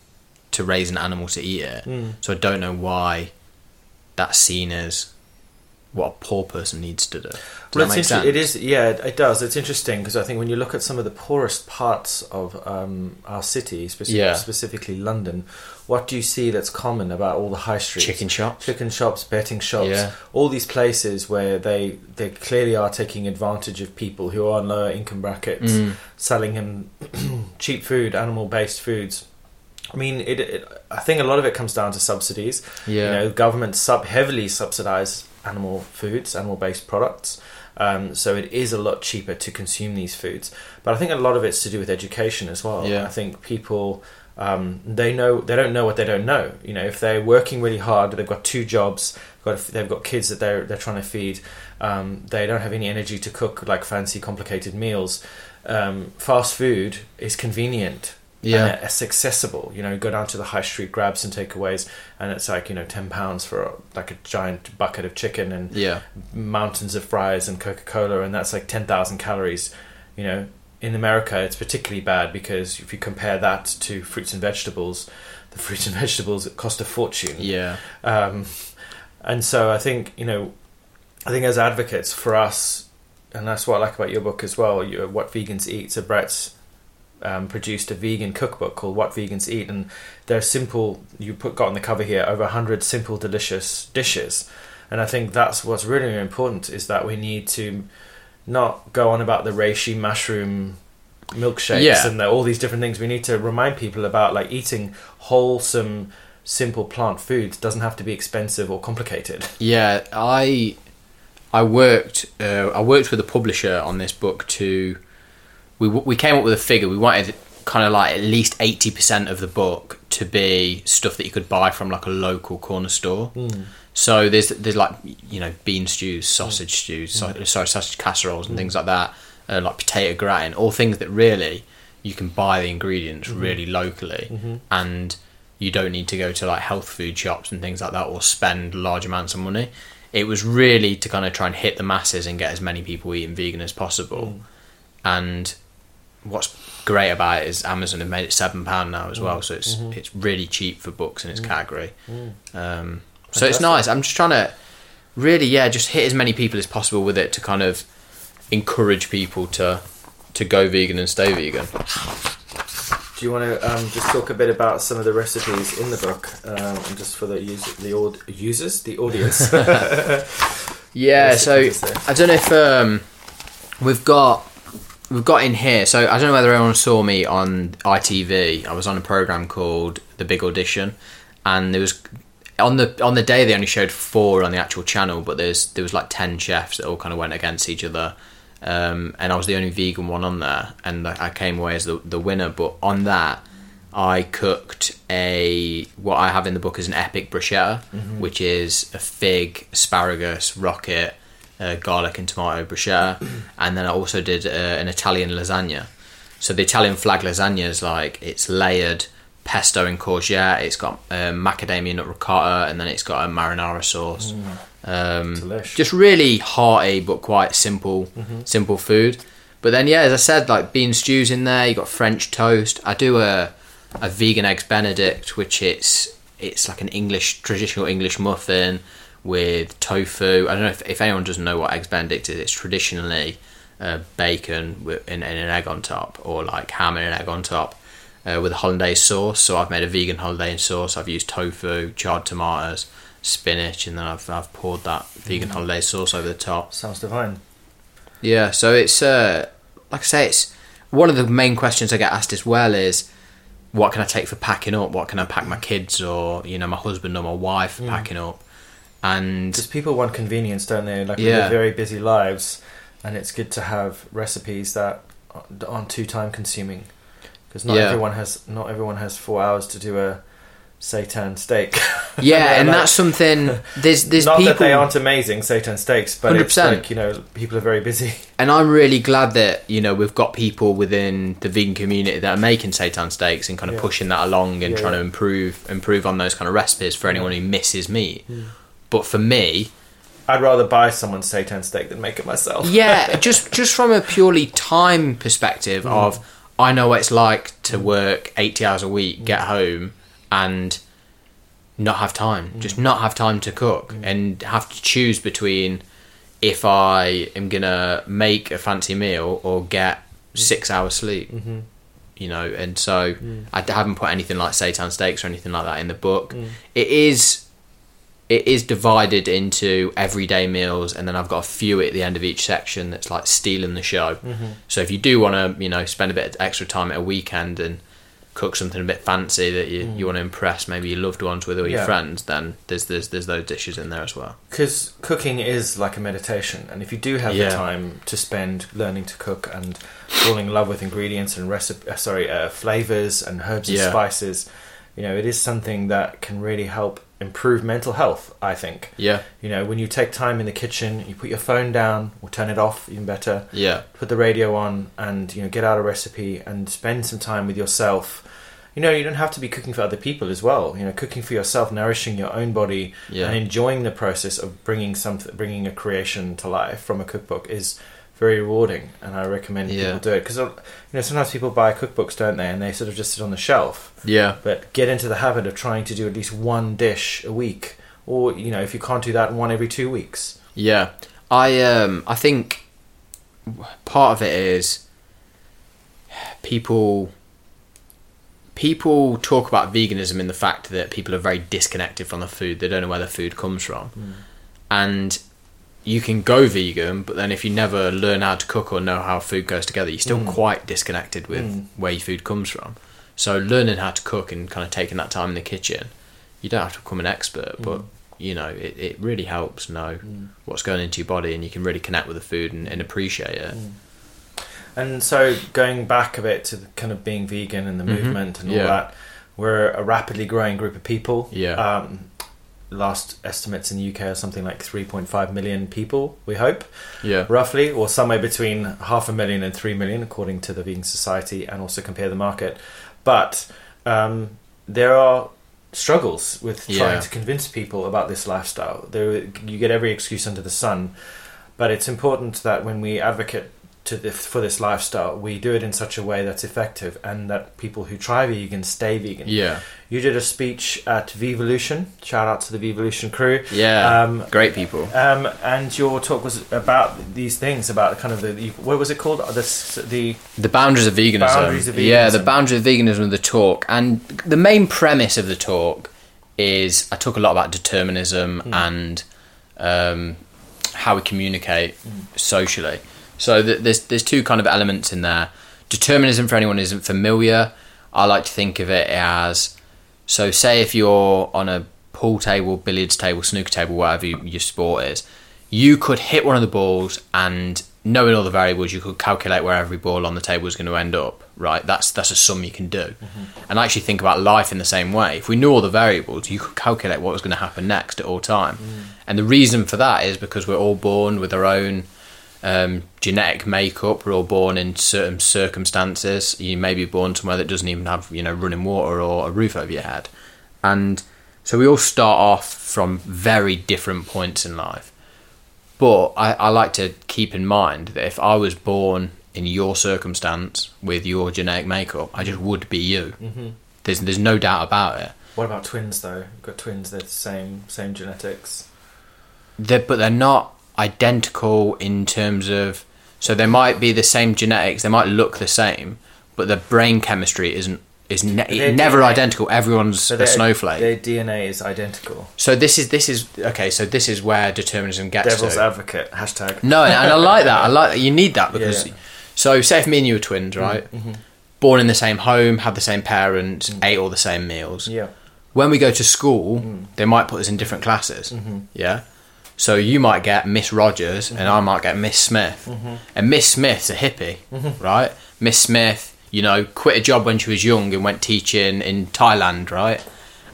to raise an animal to eat it. Hmm. So I don't know why that's seen as what a poor person needs to do. Does
Well, it's inter- it is, yeah, it, does. It's interesting because I think when you look at some of the poorest parts of um, our city, speci-
Yeah.
specifically London, what do you see that's common about all the high streets?
Chicken shops.
chicken shops, betting shops,
Yeah.
all these places where they they clearly are taking advantage of people who are in lower income brackets,
Mm.
selling them [clears throat] cheap food, animal based foods. I mean, it, it. I think a lot of it comes down to subsidies.
Yeah.
You know, governments sub heavily subsidize animal foods, animal based products. Um, so it is a lot cheaper to consume these foods. But I think a lot of it's to do with education as well.
Yeah.
I think people um, they know they don't know what they don't know. You know, if they're working really hard, they've got two jobs, got they've got kids that they're they're trying to feed. Um, they don't have any energy to cook like fancy, complicated meals. Um, fast food is convenient.
Yeah.
and it's accessible. You know, go down to the high street, grab some takeaways, and it's like you know ten pounds for like a giant bucket of chicken and
Yeah.
mountains of fries and Coca Cola, and that's like 10,000 calories. You know, in America, it's particularly bad because if you compare that to fruits and vegetables, the fruits and [laughs] vegetables cost a fortune.
Yeah.
Um, and so I think, you know, I think as advocates for us, and that's what I like about your book as well, you, What Vegans Eat, so Brett's um, produced a vegan cookbook called What Vegans Eat, and they're simple. You put got on the cover here over hundred simple, delicious dishes, and I think that's what's really important is that we need to not go on about the reishi mushroom milkshakes
Yeah.
and the, all these different things. We need to remind people about like eating wholesome, simple plant foods doesn't have to be expensive or complicated.
Yeah, I I worked uh, I worked with a publisher on this book to we we came up with a figure. We wanted kind of like at least eighty percent of the book to be stuff that you could buy from like a local corner store. Hmm. So there's there's like you know bean stews, sausage hmm. stews, so, hmm. sorry sausage casseroles and things like that, uh, like potato gratin, all things that really you can buy the ingredients really locally, mm-hmm. and you don't need to go to like health food shops and things like that or spend large amounts of money. It was really to kind of try and hit the masses and get as many people eating vegan as possible. And what's great about it is Amazon have made it seven pound now as well, so it's it's really cheap for books in its category. Um, so it's nice. I'm just trying to really, yeah, just hit as many people as possible with it to kind of encourage people to to go vegan and stay vegan.
Do you want to um, just talk a bit about some of the recipes in the book, um, and just for the user, the aud- users, the audience? [laughs]
Yeah, [laughs] so
it- what's it say?
I don't know if um, we've got we've got in here. So I don't know whether everyone saw me on ITV. I was on a program called The Big Audition, and there was on the on the day they only showed four on the actual channel, but there's there was like ten chefs that all kind of went against each other. Um, and I was the only vegan one on there, and I came away as the the winner. But on that, I cooked a what I have in the book is an epic bruschetta, which is a fig, asparagus, rocket, uh, garlic and tomato bruschetta, [clears throat] and then I also did uh, an Italian lasagna. So the Italian flag lasagna is like it's layered pesto and courgette. It's got um, macadamia nut ricotta, and then it's got a marinara sauce. Um, just really hearty but quite simple, simple food. But then, yeah, as I said, like bean stews in there. You got French toast. I do a a vegan eggs Benedict, which it's it's like an English traditional English muffin with tofu. I don't know if, if anyone doesn't know what eggs Benedict is. It's traditionally uh, bacon with, and, and an egg on top, or like ham and an egg on top. Uh, with a hollandaise sauce, so I've made a vegan hollandaise sauce. I've used tofu, charred tomatoes, spinach, and then I've I've poured that vegan hollandaise sauce over the top.
Sounds divine.
Yeah, so it's uh, like I say, it's one of the main questions I get asked as well is what can I take for packing up? What can I pack my kids or you know my husband or my wife for packing up? And
Because people want convenience, don't they? Like we
Yeah.
very busy lives, and it's good to have recipes that aren't too time consuming. Because not
Yeah.
everyone has not everyone has four hours to do a seitan steak. [laughs]
yeah, and
Like,
that's something. There's there's
not
people,
that they aren't amazing seitan steaks, but it's
100%.
like you know people are very busy. [laughs]
and I'm really glad that you know we've got people within the vegan community that are making seitan steaks and kind of
Yeah.
pushing that along and
Yeah,
trying to improve improve on those kind of recipes for anyone who misses meat. Mm. But for me,
I'd rather buy someone's seitan steak than make it myself. [laughs]
yeah, [laughs] just just from a purely time perspective
Mm.
of I know what it's like to work eighty hours a week, get
Mm.
home, and not have time, just not have time to cook,
Mm.
and have to choose between if I am gonna make a fancy meal or get
Mm.
six hours sleep.
Mm-hmm.
You know, and so I haven't put anything like seitan steaks or anything like that in the book.
Mm.
It is it is divided into everyday meals and then I've got a few at the end of each section that's like stealing the show.
Mm-hmm.
So if you do want to, you know, spend a bit of extra time at a weekend and cook something a bit fancy that you, you want to impress maybe your loved ones with or your
Mm. Yeah.
friends, then there's there's there's those dishes in there as well.
Because cooking is like a meditation, and if you do have
Yeah.
the time to spend learning to cook and falling in love with ingredients and recipe, uh, sorry, uh, flavors and herbs and spices, you know, it is something that can really help improve mental health. I think.
Yeah.
You know, when you take time in the kitchen, you put your phone down or turn it off, even better.
Yeah.
Put the radio on, and you know, get out a recipe and spend some time with yourself. You know, you don't have to be cooking for other people as well. You know, cooking for yourself, nourishing your own body,
Yeah.
and enjoying the process of bringing something, bringing a creation to life from a cookbook is very rewarding. And I recommend
Yeah.
people do it because you know sometimes people buy cookbooks, don't they, and they sort of just sit on the shelf.
Yeah.
But get into the habit of trying to do at least one dish a week, or you know, if you can't do that, one every two weeks.
Yeah, I um I think part of it is people people talk about veganism in the fact that people are very disconnected from the food. They don't know where the food comes from, and you can go vegan, but then if you never learn how to cook or know how food goes together, you're still mm. quite disconnected with mm. where your food comes from. So learning how to cook and kind of taking that time in the kitchen, you don't have to become an expert, mm. but you know it, it really helps know what's going into your body, and you can really connect with the food and, and appreciate it.
And so going back a bit to the kind of being vegan and the mm-hmm. movement and all
Mm-hmm. Yeah.
that, we're a rapidly growing group of people.
Yeah.
Um, last estimates in the UK are something like 3.5 million people, we hope,
Yeah,
roughly, or somewhere between half a million and three million, according to the Vegan Society, and also compare the market. But um, there are struggles with trying
Yeah.
to convince people about this lifestyle. There, you get every excuse under the sun, but it's important that when we advocate to the, for this lifestyle, we do it in such a way that's effective, and that people who try vegan stay vegan.
yeah,
You did a speech at Vevolution. Shout out to the Vevolution crew.
yeah.
Um,
Great people.
um, and your talk was about these things, about kind of the what was it called? The the
The boundaries of veganism.
Boundaries of
Yeah, the
veganism.
boundaries of veganism of the talk. And the main premise of the talk is I talk a lot about determinism
Hmm.
and um, how we communicate socially. So th- there's there's two kind of elements in there. Determinism for anyone who isn't familiar, I like to think of it as so say if you're on a pool table, billiards table, snooker table, whatever you, your sport is, you could hit one of the balls and knowing all the variables, you could calculate where every ball on the table is going to end up. Right? That's that's a sum you can do. Mm-hmm. And I actually think about life in the same way. If we knew all the variables, you could calculate what was going to happen next at all time. Mm. And the reason for that is because we're all born with our own um, genetic makeup. We're all born in certain circumstances. You may be born somewhere that doesn't even have you know running water or a roof over your head, and so we all start off from very different points in life. But I, I like to keep in mind that if I was born in your circumstance with your genetic makeup, I just would be you. Mm-hmm. There's there's no doubt about it.
what about twins though? You've got twins, they're the same same genetics.
they're, but they're not identical in terms of so they might be the same genetics they might look the same but the brain chemistry isn't is ne- never
DNA
identical. Everyone's
So
a snowflake.
Their DNA is identical.
so this is this is okay so this is where determinism gets
Devil's
to.
advocate hashtag.
no and I like that. I like that. You need that [laughs] because
Yeah,
so say if me and you were twins mm-hmm, right? Mm-hmm. born in the same home had the same parents mm. ate all the same meals.
Yeah.
when we go to school, mm. they might put us in different classes. Mm-hmm. Yeah. So you might get Miss Rogers and I might get Miss Smith. Mm-hmm. And Miss Smith's a hippie, mm-hmm. right? Miss Smith, you know, quit a job when she was young and went teaching in Thailand, right?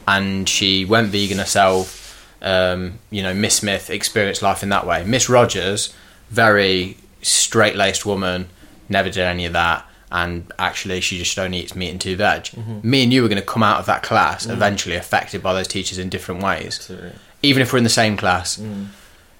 And she went vegan herself. Um, you know, Miss Smith experienced life in that way. Miss Rogers, very straight laced woman, never did any of that. And actually, she just only eats meat and two veg. Mm-hmm. Me and you are going to come out of that class mm. eventually affected by those teachers in different ways
Absolutely.
Even if we're in the same class,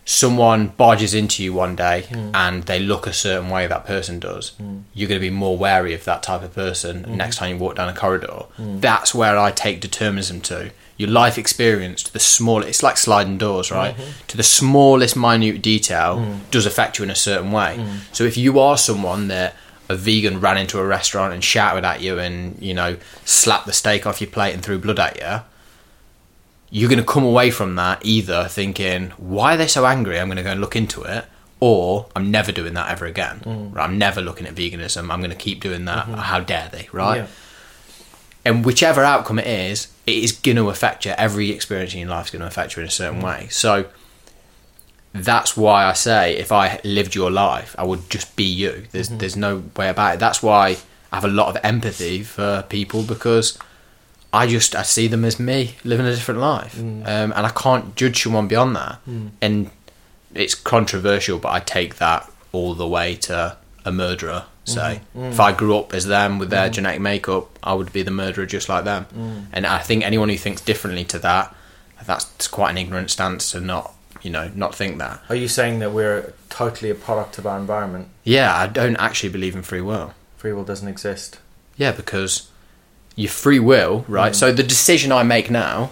someone barges into you one day and they look a certain way that person does, you're going to be more wary of that type of person mm-hmm. next time you walk down a corridor. Mm. That's where I take determinism to. Your life experience to the small, it's like sliding doors, right? Mm-hmm. To the smallest minute detail mm. does affect you in a certain way. Mm. So if you are someone that a vegan ran into a restaurant and shouted at you and, you know, slapped the steak off your plate and threw blood at you, you're going to come away from that either thinking, why are they so angry? I'm going to go and look into it. Or I'm never doing that ever again. Mm. Right? I'm never looking at veganism. I'm going to keep doing that. Mm-hmm. How dare they? Right?
Yeah.
And whichever outcome it is, it is going to affect you. Every experience in your life is going to affect you in a certain mm. way. So that's why I say if I lived your life, I would just be you. There's mm-hmm. there's no way about it. That's why I have a lot of empathy for people because I just I see them as me living a different life, mm. um, and I can't judge someone beyond that. Mm. And it's controversial, but I take that all the way to a murderer. Say, mm-hmm. mm. if I grew up as them with their genetic makeup, I would be the murderer just like them. And I think anyone who thinks differently to that, that's quite an ignorant stance to not, you know, not think that.
Are you saying that we're totally a product of our environment?
Yeah, I don't actually believe in free will.
Free will doesn't exist.
Yeah, because your free will, right? So the decision I make now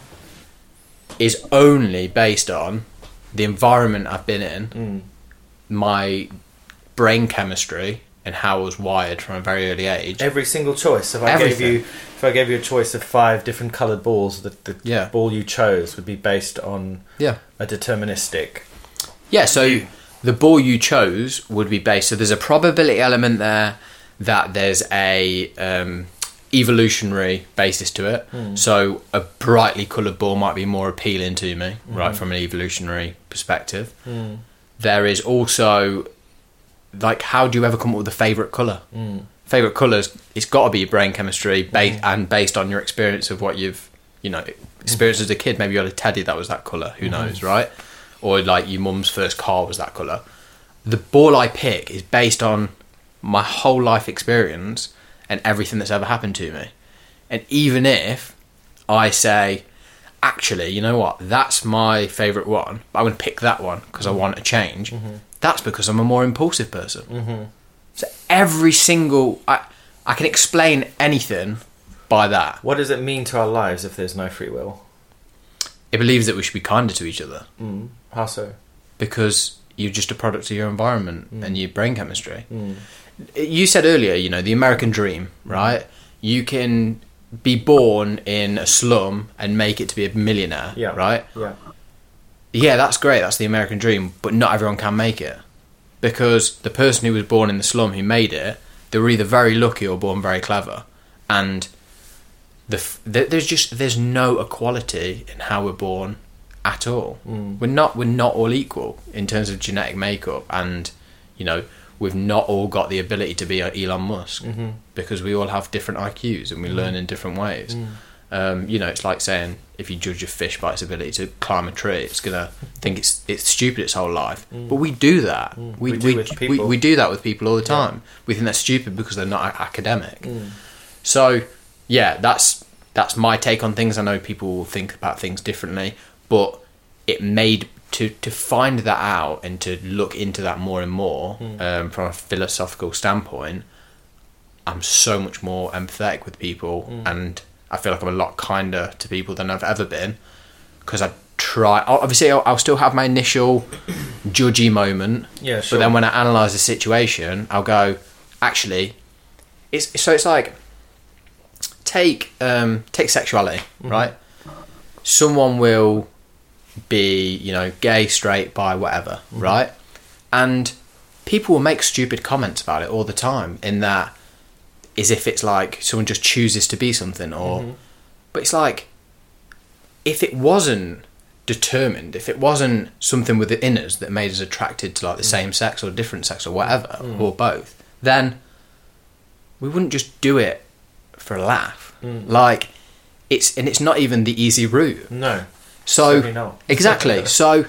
is only based on the environment I've been in, my brain chemistry, and how I was wired from a very early age.
Every single choice. If I
Everything.
gave you, if I gave you a choice of five different coloured balls, the, the
Yeah.
ball you chose would be based on
Yeah.
a deterministic.
Yeah, so the ball you chose would be based. So there's a probability element there that there's a um, evolutionary basis to it. Hmm. So a brightly coloured ball might be more appealing to me, hmm. right, from an evolutionary perspective. Hmm. There is also like, how do you ever come up with a favourite colour? Favourite colours, it's got to be your brain chemistry ba- and based on your experience of what you've, you know, experienced as a kid. Maybe you had a teddy that was that colour, who knows, right? Or like your mum's first car was that colour. The ball I pick is based on my whole life experience and everything that's ever happened to me. And even if I say, actually, you know what, that's my favourite one, but I'm going to pick that one because I want a change, that's because I'm a more impulsive person. Mm-hmm. So every single. I, I can explain anything by that.
What does it mean to our lives if there's no free will?
It believes that we should be kinder to each other
Mm. How so?
because you're just a product of your environment and your brain chemistry.
Mm.
You said earlier, you know, the American dream, mm-hmm. right? You can be born in a slum and make it to be a millionaire,
Yeah.
right?
Yeah.
Yeah, that's great. That's the American dream, but not everyone can make it because the person who was born in the slum who made it, they were either very lucky or born very clever, and the f- th- there's just there's no equality in how we're born at all. Mm. We're not we're not all equal in terms of genetic makeup, and you know we've not all got the ability to be Elon Musk mm-hmm. because we all have different IQs and we mm. learn in different ways. Mm. Um, you know, it's like saying if you judge a fish by its ability to climb a tree, it's gonna think it's it's stupid its whole life. Mm. But we do that. We
We
we,
do with
we, we do that with people all the time. We think they're stupid because they're not academic. So yeah, that's that's my take on things. I know people will think about things differently, but it made to to find that out and to look into that more and more um, from a philosophical standpoint. I'm so much more empathetic with people, and I feel like I'm a lot kinder to people than I've ever been because I try. Obviously, I'll, I'll still have my initial [coughs] judgy moment,
Yeah,
but then when I analyze the situation, I'll go, actually, it's so it's like take um, take sexuality, right? Someone will be, you know, gay, straight, bi, whatever, mm-hmm. right? And people will make stupid comments about it all the time. In that, as if it's like someone just chooses to be something, or, mm-hmm. but it's like if it wasn't determined, if it wasn't something within us that made us attracted to like the mm. same sex or different sex or whatever, mm. or both, then we wouldn't just do it for a laugh. Mm. Like it's and it's not even the easy route.
No.
So
Certainly not.
exactly. so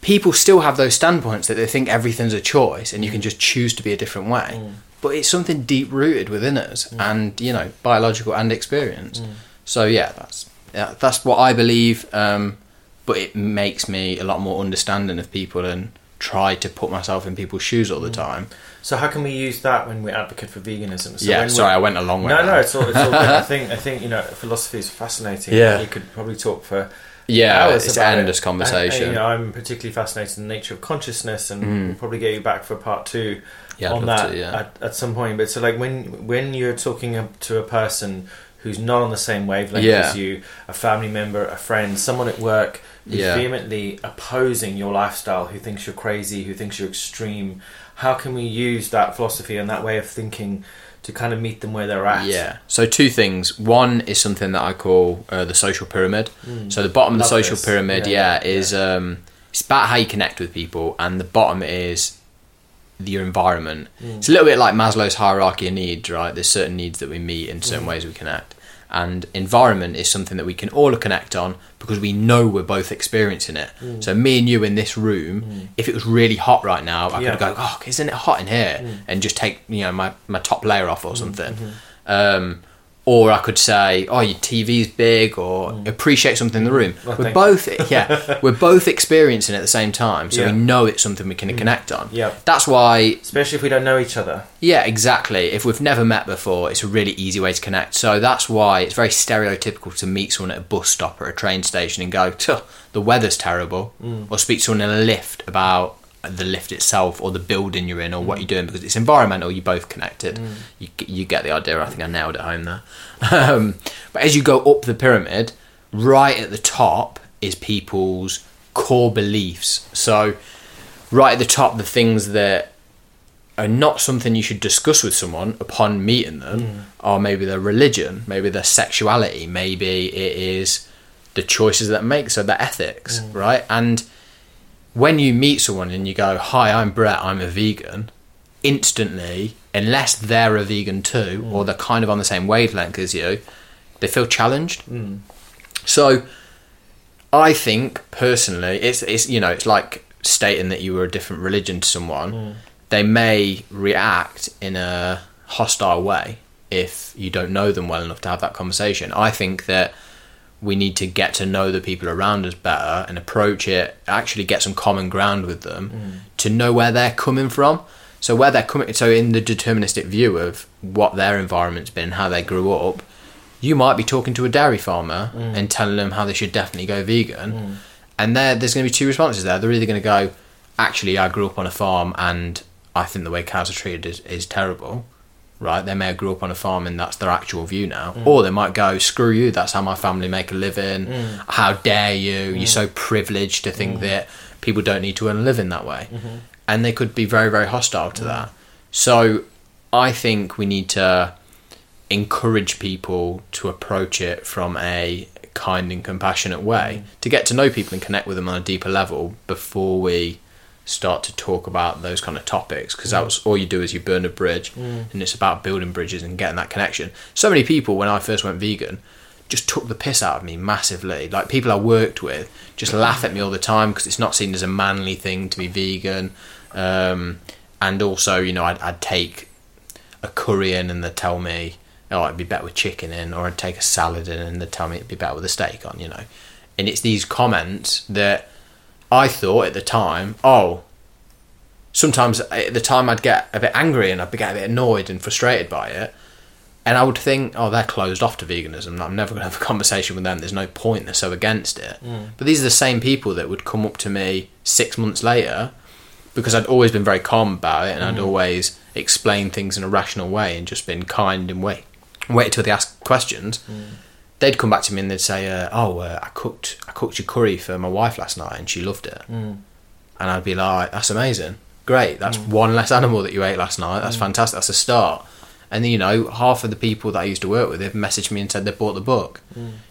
people still have those standpoints that they think everything's a choice and you can just choose to be a different way. Mm. But it's something deep rooted within us mm. and you know biological and experience. Mm. So yeah, that's yeah, that's what I believe. Um, but it makes me a lot more understanding of people and try to put myself in people's shoes all the time.
So how can we use that when we advocate for veganism? So
yeah, sorry, I went a long way.
No, no, it's all, it's all good. I [laughs] think, I think you know, philosophy is fascinating.
Yeah.
you could probably talk for
yeah,
hours
it's
about
an
it.
endless
And-
conversation.
and, you know, I'm particularly fascinated in the nature of consciousness, and mm. we'll probably get you back for part two
Yeah,
on that
to, yeah.
at, at some point. But so, like when when you're talking to a person who's not on the same wavelength
Yeah.
as you, a family member, a friend, someone at work who's vehemently opposing your lifestyle, who thinks you're crazy, who thinks you're extreme, how can we use that philosophy and that way of thinking to kind of meet them where they're at?
Yeah. So two things. One is something that I call uh, the social pyramid. So the bottom of the social
this.
pyramid,
Yeah,
yeah, is um, it's about how you connect with people, and the bottom is your environment. It's a little bit like Maslow's hierarchy of needs, right? There's certain needs that we meet in certain ways we connect. And environment is something that we can all connect on because we know we're both experiencing it. Mm. So me and you in this room, mm. if it was really hot right now, I
Yeah.
could go, "Oh, isn't it hot in here?" Mm. and just take you know my, my top layer off or something. Mm-hmm. Um, or I could say, "Oh, your TV's big," or mm. appreciate something in the room.
Well,
we're both, yeah, [laughs] we're both experiencing it at the same time, so
Yeah.
we know it's something we can mm. connect on.
Yeah.
that's why
Especially if we don't know each other.
yeah, exactly. If we've never met before, it's a really easy way to connect. So that's why it's very stereotypical to meet someone at a bus stop or a train station and go, "Tuh, the weather's terrible, mm. or speak to someone in a lift about the lift itself or the building you're in or what mm. you're doing because it's environmental. You're both connected. Mm. You you get the idea. I think I nailed it home there. [laughs] Um, but as you go up the pyramid, right at the top is people's core beliefs. So right at the top, the things that are not something you should discuss with someone upon meeting them mm. are maybe their religion, maybe their sexuality, maybe it is the choices that make, so their ethics, right? And when you meet someone and you go, "Hi, I'm Brett, I'm a vegan," instantly, unless they're a vegan too, mm. or they're kind of on the same wavelength as you, they feel challenged. Mm. So, I think personally, it's it's you know it's like stating that you were a different religion to someone. Mm. They may react in a hostile way if you don't know them well enough to have that conversation. I think that we need to get to know the people around us better and approach it. Actually, get some common ground with them mm. to know where they're coming from. So where they're coming, so in the deterministic view of what their environment's been, how they grew up, you might be talking to a dairy farmer mm. and telling them how they should definitely go vegan, mm. and there there's going to be two responses there. They're either going to go, actually, I grew up on a farm and I think the way cows are treated is, is terrible, right? They may have grew up on a farm and that's their actual view now, or they might go, screw you, that's how my family make a living. Mm. How dare you? You're mm. so privileged to think mm. that people don't need to earn a living that way, mm-hmm. and they could be very very hostile to that. So I think we need to encourage people to approach it from a kind and compassionate way. To get to know people and connect with them on a deeper level before we start to talk about those kind of topics because that mm. was all you do is you burn a bridge mm. and it's about building bridges and getting that connection. So many people when i first went vegan just took the piss out of me massively. Like people i worked with just mm. laugh at me all the time because it's not seen as a manly thing to be vegan. Um, and also you know I'd, I'd take a curry in and they'd tell me, oh, it'd be better with chicken in, or I'd take a salad in and they'd tell me it'd be better with a steak on, you know. And it's these comments that I thought at the time, oh, sometimes at the time I'd get a bit angry and I'd get a bit annoyed and frustrated by it. And I would think, oh, they're closed off to veganism. I'm never going to have a [laughs] conversation with them. There's no point. They're so against it. Mm. But these are the same people that would come up to me six months later because I'd always been very calm about it and I'd mm. always explained things in a rational way and just been kind and wait, wait till they ask questions. Mm. They'd come back to me and they'd say, uh, "Oh, uh, I cooked I cooked your curry for my wife last night and she loved it," mm. and I'd be like, "That's amazing, great. That's mm. one less animal that you ate last night. That's mm. fantastic. That's a start." And then, you know, half of the people that I used to work with have messaged me and said they bought the book.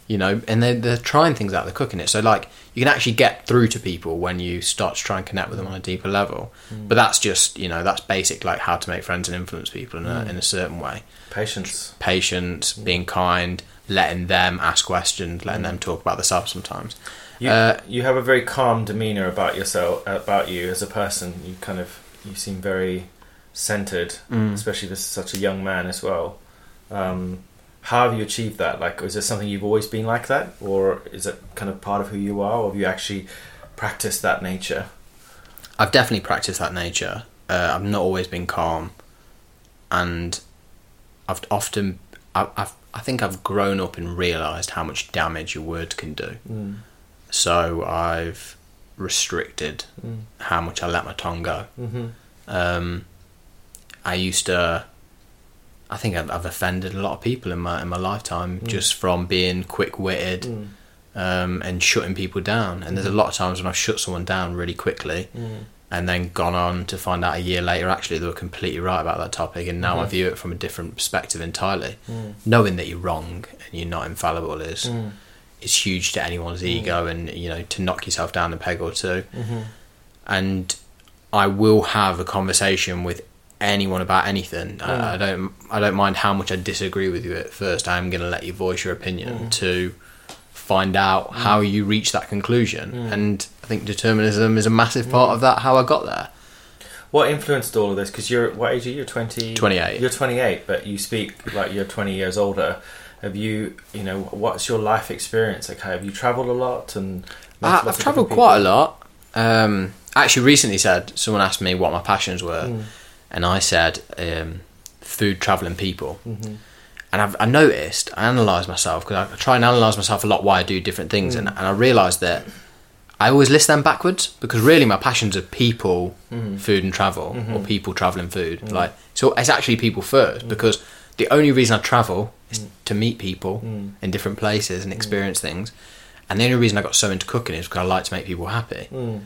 You know, and they're, they're trying things out. They're cooking it. So like, you can actually get through to people when you start to try and connect with them on a deeper level. But that's just, you know, that's basic like how to make friends and influence people in a in a certain way.
Patience.
Patience, being kind, letting them ask questions, letting them talk about themselves sometimes.
You,
Uh,
you have a very calm demeanor about yourself, about you as a person. You kind of you seem very centered,
Mm.
especially for such a young man as well. Um, how have you achieved that? Like, is it something you've always been like that, or is it kind of part of who you are, or have you actually practiced that nature?
I've definitely practiced that nature. Uh, I've not always been calm, and I've often, I, I've, I think I've grown up and realised how much damage your words can do. So I've restricted how much I let my tongue go.
Mm-hmm.
Um, I used to. I think I've, I've offended a lot of people in my in my lifetime just from being quick witted um, and shutting people down. And there's a lot of times when I've shut someone down really quickly, and then gone on to find out a year later actually they were completely right about that topic, and now I mm. view it from a different perspective entirely. Mm. Knowing that you're wrong and you're not infallible is mm. is huge to anyone's ego, and you know to knock yourself down a peg or 2 mm-hmm. and I will have a conversation with anyone about anything. I, I don't I don't mind how much I disagree with you at first. I'm going to let you voice your opinion to find out how you reach that conclusion. And I think determinism is a massive part of that. How I got there.
What influenced all of this? Because you're what age are you? You're twenty.
28.
You're twenty eight, but you speak like you're twenty years older. Have you, you know, what's your life experience? Like, have you travelled a lot and?
I, I've travelled quite a lot. Um, I actually recently said someone asked me what my passions were, and I said um, food, travel, and people. And I've I noticed I analyse myself because I try and analyse myself a lot why I do different things, and, and I realised that I always list them backwards because really my passions are people,
Mm-hmm.
food, and travel, or people, travel, and food. Like so, it's actually people first because the only reason I travel is
Mm.
to meet people in different places and experience things, and the only reason I got so into cooking is because I like to make people happy,
Mm.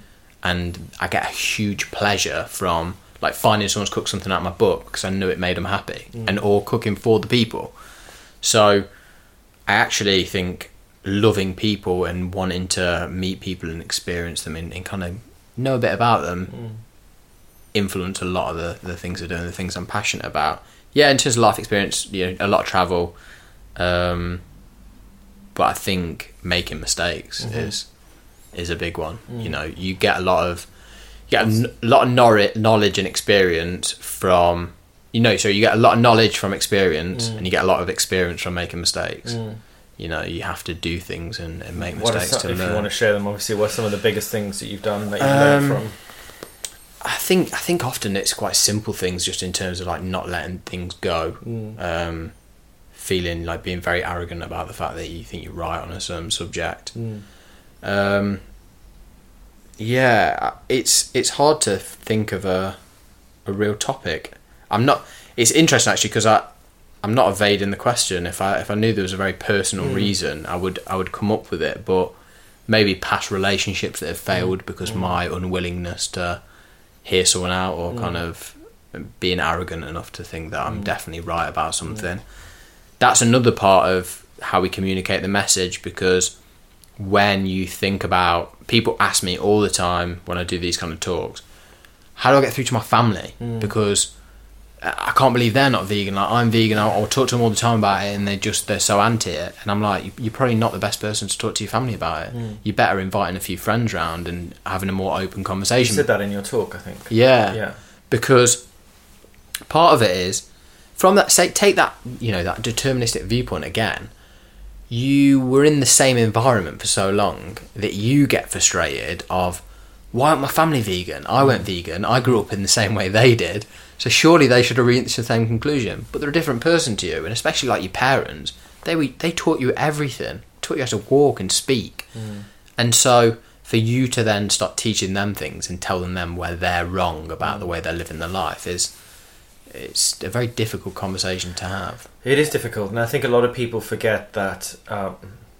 and I get a huge pleasure from like finding someone's cooked something out of my book because I knew it made them happy, and or cooking for the people. So I actually think loving people and wanting to meet people and experience them and, and kind of know a bit about them mm. influence a lot of the, the things I do and the things I'm passionate about. Yeah, in terms of life experience, you know, a lot of travel. Um, but I think making mistakes mm-hmm. is is a big one. Mm. You know, you get a lot of you get a n- lot of knowledge, knowledge and experience from you know. So you get a lot of knowledge from experience, mm. and you get a lot of experience from making mistakes. You know, you have to do things and, and make
What
mistakes
some,
to
if
learn.
you want to share them, obviously, what are some of the biggest things that you've done that you've learned
Um,
from?
I think I think often it's quite simple things, just in terms of like not letting things go, um, feeling like being very arrogant about the fact that you think you're right on a certain subject. Um, yeah, it's it's hard to think of a a real topic. I'm not. It's interesting actually because I I'm not evading the question. If I if I knew there was a very personal hmm. reason, I would I would come up with it. But maybe past relationships that have hmm. failed because hmm. my unwillingness to hear someone out or kind of being arrogant enough to think that I'm definitely right about something. That's another part of how we communicate the message because when you think about people ask me all the time when I do these kind of talks, how do I get through to my family? Because I can't believe they're not vegan. Like I'm vegan. I'll, I'll talk to them all the time about it, and they're just they're so anti it. And I'm like, "You- you're probably not the best person to talk to your family about it. Mm. You're better inviting a few friends round and having a more open conversation.
You said that in your talk, I think.
Yeah.
Yeah.
Because part of it is from that say take that you know that deterministic viewpoint again. You were in the same environment for so long that you get frustrated of why aren't my family vegan? I went mm. vegan. I grew up in the same way they did. So surely they should have reached the same conclusion. But they're a different person to you, and especially like your parents, they were, they taught you everything. Taught you how to walk and speak. And so for you to then start teaching them things and telling them where they're wrong about the way they're living their life is it's a very difficult conversation to have.
It is difficult, and I think a lot of people forget that um,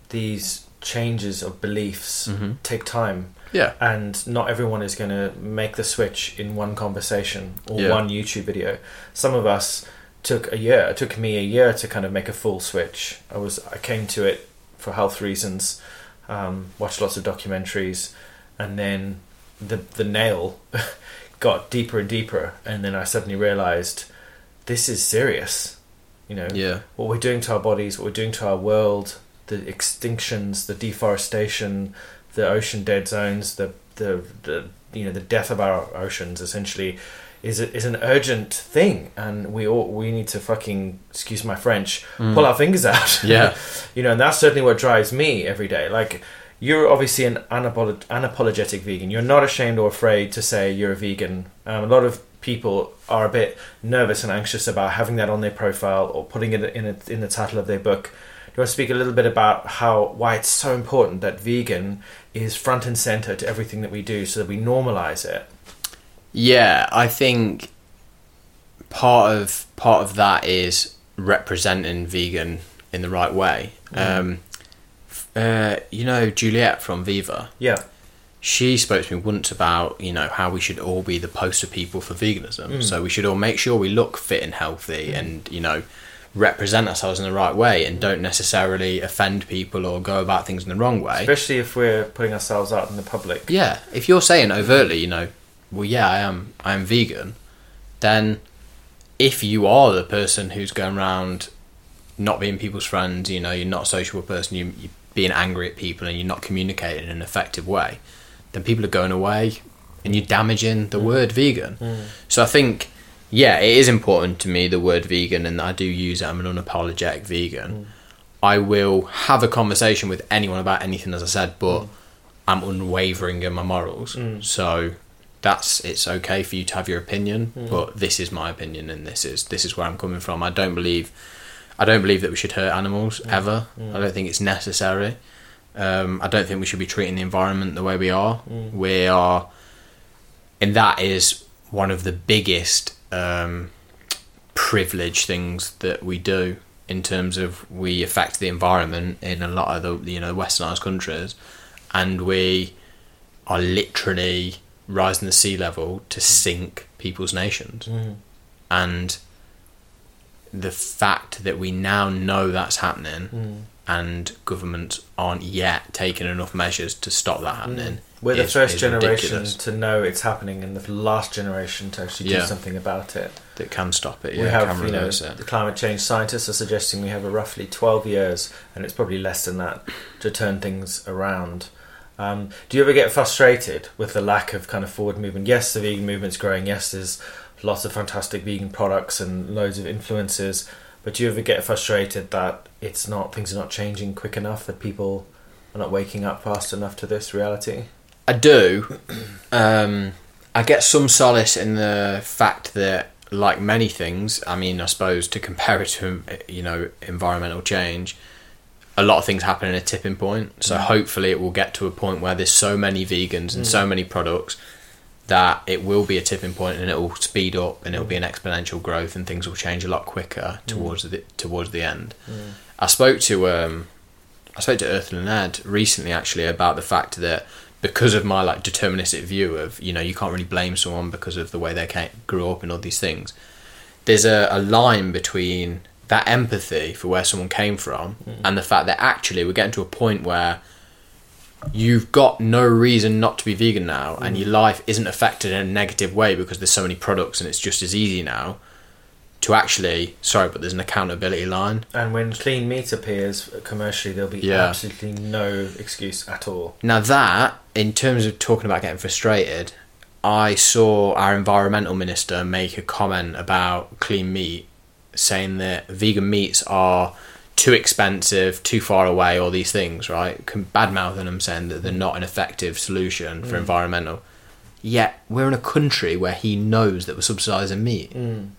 these changes of beliefs take time,
Yeah.
and not everyone is going to make the switch in one conversation or
Yeah.
one YouTube video. Some of us took a year. It took me a year to kind of make a full switch. I was I came to it for health reasons, um, watched lots of documentaries, and then the the nail [laughs] got deeper and deeper, and then I suddenly realized this is serious. You know,
Yeah.
what we're doing to our bodies, what we're doing to our world, the extinctions, the deforestation, the ocean dead zones, the the, the you know the death of our oceans essentially is a, is an urgent thing, and we all we need to fucking excuse my French, pull our fingers out. [laughs]
Yeah. [laughs]
you know, and that's certainly what drives me every day. Like. You're obviously an unapolo- unapologetic vegan. You're not ashamed or afraid to say you're a vegan. Um, a lot of people are a bit nervous and anxious about having that on their profile or putting it in a, in the title of their book. Do you want to speak a little bit about how why it's so important that vegan is front and center to everything that we do, so that we normalize it?
Yeah, I think part of part of that is representing vegan in the right way. Um, uh, you know, Juliet from Viva.
Yeah,
she spoke to me once about you know how we should all be the poster people for veganism so we should all make sure we look fit and healthy and you know represent ourselves in the right way and don't necessarily offend people or go about things in the wrong way.
Especially if we're putting ourselves out in the public.
yeah if you're saying overtly you know well yeah i am i am vegan then if you are the person who's going around not being people's friends you know you're not a sociable person you, you're being angry at people and you're not communicating in an effective way then people are going away and you're damaging the mm. word vegan. Mm. So i think yeah it is important to me the word vegan and i do use it i'm an unapologetic vegan. Mm. I will have a conversation with anyone about anything as i said but mm. i'm unwavering in my morals. Mm. So that's it's okay for you to have your opinion but this is my opinion and this is this is where i'm coming from. I don't believe i don't believe that we should hurt animals ever. I don't think it's necessary. Um, I don't think we should be treating the environment the way we are. We are, and that is one of the biggest um, privilege things that we do in terms of we affect the environment in a lot of the you know westernized countries, and we are literally rising the sea level to sink people's nations, and the fact that we now know that's happening and governments aren't yet taking enough measures to stop that happening.
We're the
is-
first
is
generation
ridiculous.
to know it's happening, and the last generation to actually do something about it.
that can stop it.
we have, you know,
it.
the climate change scientists are suggesting we have a roughly 12 years, and it's probably less than that, to turn things around. Um, do you ever get frustrated with the lack of kind of forward movement? Yes, the vegan movement's growing. Yes, there's lots of fantastic vegan products and loads of influences. But do you ever get frustrated that it's not things are not changing quick enough that people are not waking up fast enough to this reality?
I do. [clears throat] Um, I get some solace in the fact that, like many things, I mean, I suppose to compare it to, you know, environmental change, a lot of things happen in a tipping point. So hopefully it will get to a point where there's so many vegans and so many products that it will be a tipping point and it will speed up and it will be an exponential growth and things will change a lot quicker towards the towards the end. I spoke to um, I spoke to Earthling Ed recently actually about the fact that because of my like deterministic view of you know you can't really blame someone because of the way they ca grew up and all these things. There's a, a line between that empathy for where someone came from and the fact that actually we're getting to a point where you've got no reason not to be vegan now and your life isn't affected in a negative way because there's so many products and it's just as easy now to actually sorry but there's an accountability line
And when clean meat appears commercially, there'll be
Yeah.
absolutely no excuse at all.
Now that, in terms of talking about getting frustrated, I saw our environmental minister make a comment about clean meat, saying that vegan meats are too expensive, too far away, all these things, right? Bad mouthing them, saying that they're not an effective solution for mm. environmental. Yet we're in a country where he knows that we're subsidising meat. Mm.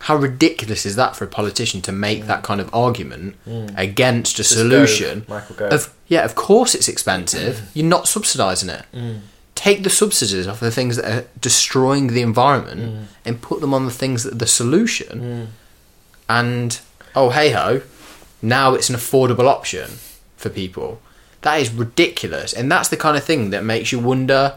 How ridiculous is that for a politician to make mm. that kind of argument against a
Just
solution?
Michael.
Of yeah, of course it's expensive. You're not subsidising it. Take the subsidies off the things that are destroying the environment and put them on the things that are the solution. And oh hey ho, now it's an affordable option for people. That is ridiculous, and that's the kind of thing that makes you wonder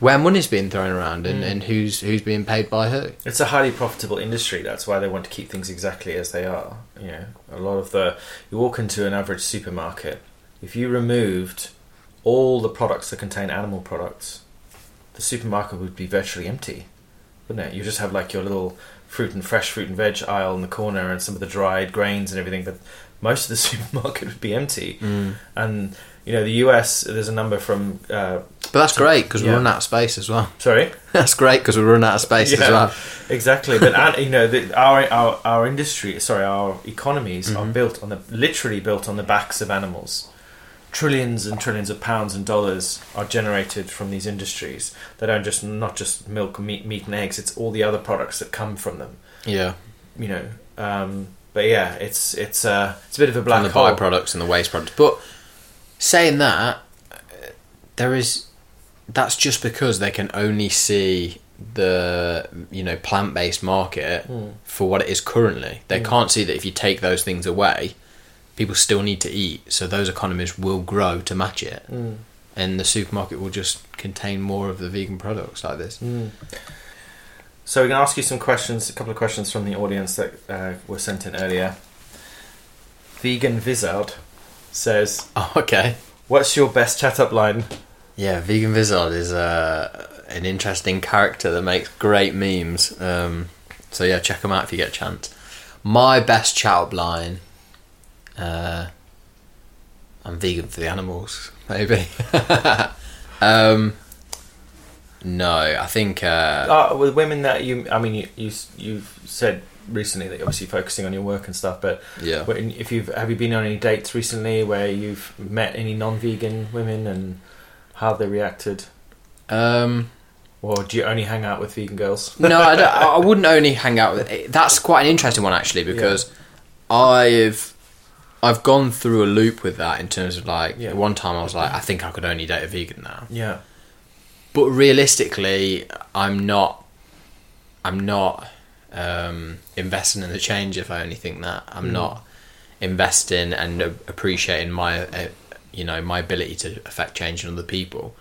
where money's being thrown around and, mm. and who's who's being paid by who.
It's a highly profitable industry. That's why they want to keep things exactly as they are. You know, a lot of the you walk into an average supermarket. If you removed all the products that contain animal products, the supermarket would be virtually empty, wouldn't it? You just have like your little fruit and fresh fruit and veg aisle in the corner and some of the dried grains and everything, but most of the [laughs] supermarket would be empty. And you know, the US, there's a number from. Uh,
But that's great because
Yeah.
we're running out of space as well. [laughs]
sorry.
That's great because we're running out of space as well. [laughs]
Exactly, but and, you know, the, our our our industry, sorry, our economies are
Mm-hmm.
built on the literally built on the backs of animals. Trillions and trillions of pounds and dollars are generated from these industries. They don't just not just milk, meat, meat and eggs. It's all the other products that come from them.
Yeah,
You know, um, but yeah, it's it's uh, it's a bit of a black
and the
hole.
byproducts and the waste products. But saying that, there is that's just because they can only see the you know plant based market hmm. for what it is currently. They hmm. can't see that if you take those things away, people still need to eat. So those economies will grow to match it, hmm. and the supermarket will just contain more of the vegan products like this.
So we're going to ask you some questions, a couple of questions from the audience that uh, were sent in earlier. Vegan Vizard says, [laughs]
Oh, okay.
"What's your best chat up line?"
Yeah, Vegan Vizard is uh, an interesting character that makes great memes. Um, so yeah, check them out if you get a chance. My best chat up line. Uh, I'm vegan for the animals, [laughs] maybe. [laughs] um, no, I think. Uh,
Uh, with women that you, I mean, you, you you've said recently that you're obviously focusing on your work and stuff, but
yeah.
if you've have you been on any dates recently where you've met any non-vegan women and how they reacted,
Um,
or do you only hang out with vegan girls?
no, I, I [laughs] wouldn't only hang out with. That's quite an interesting one actually because I've I've gone through a loop with that in terms of like
Yeah.
one time I was like, I think I could only date a vegan now.
Yeah.
But realistically, I'm not. I'm not um, investing in the change if I only think that. I'm
Mm.
not investing and appreciating my, uh, you know, my ability to affect change in other people.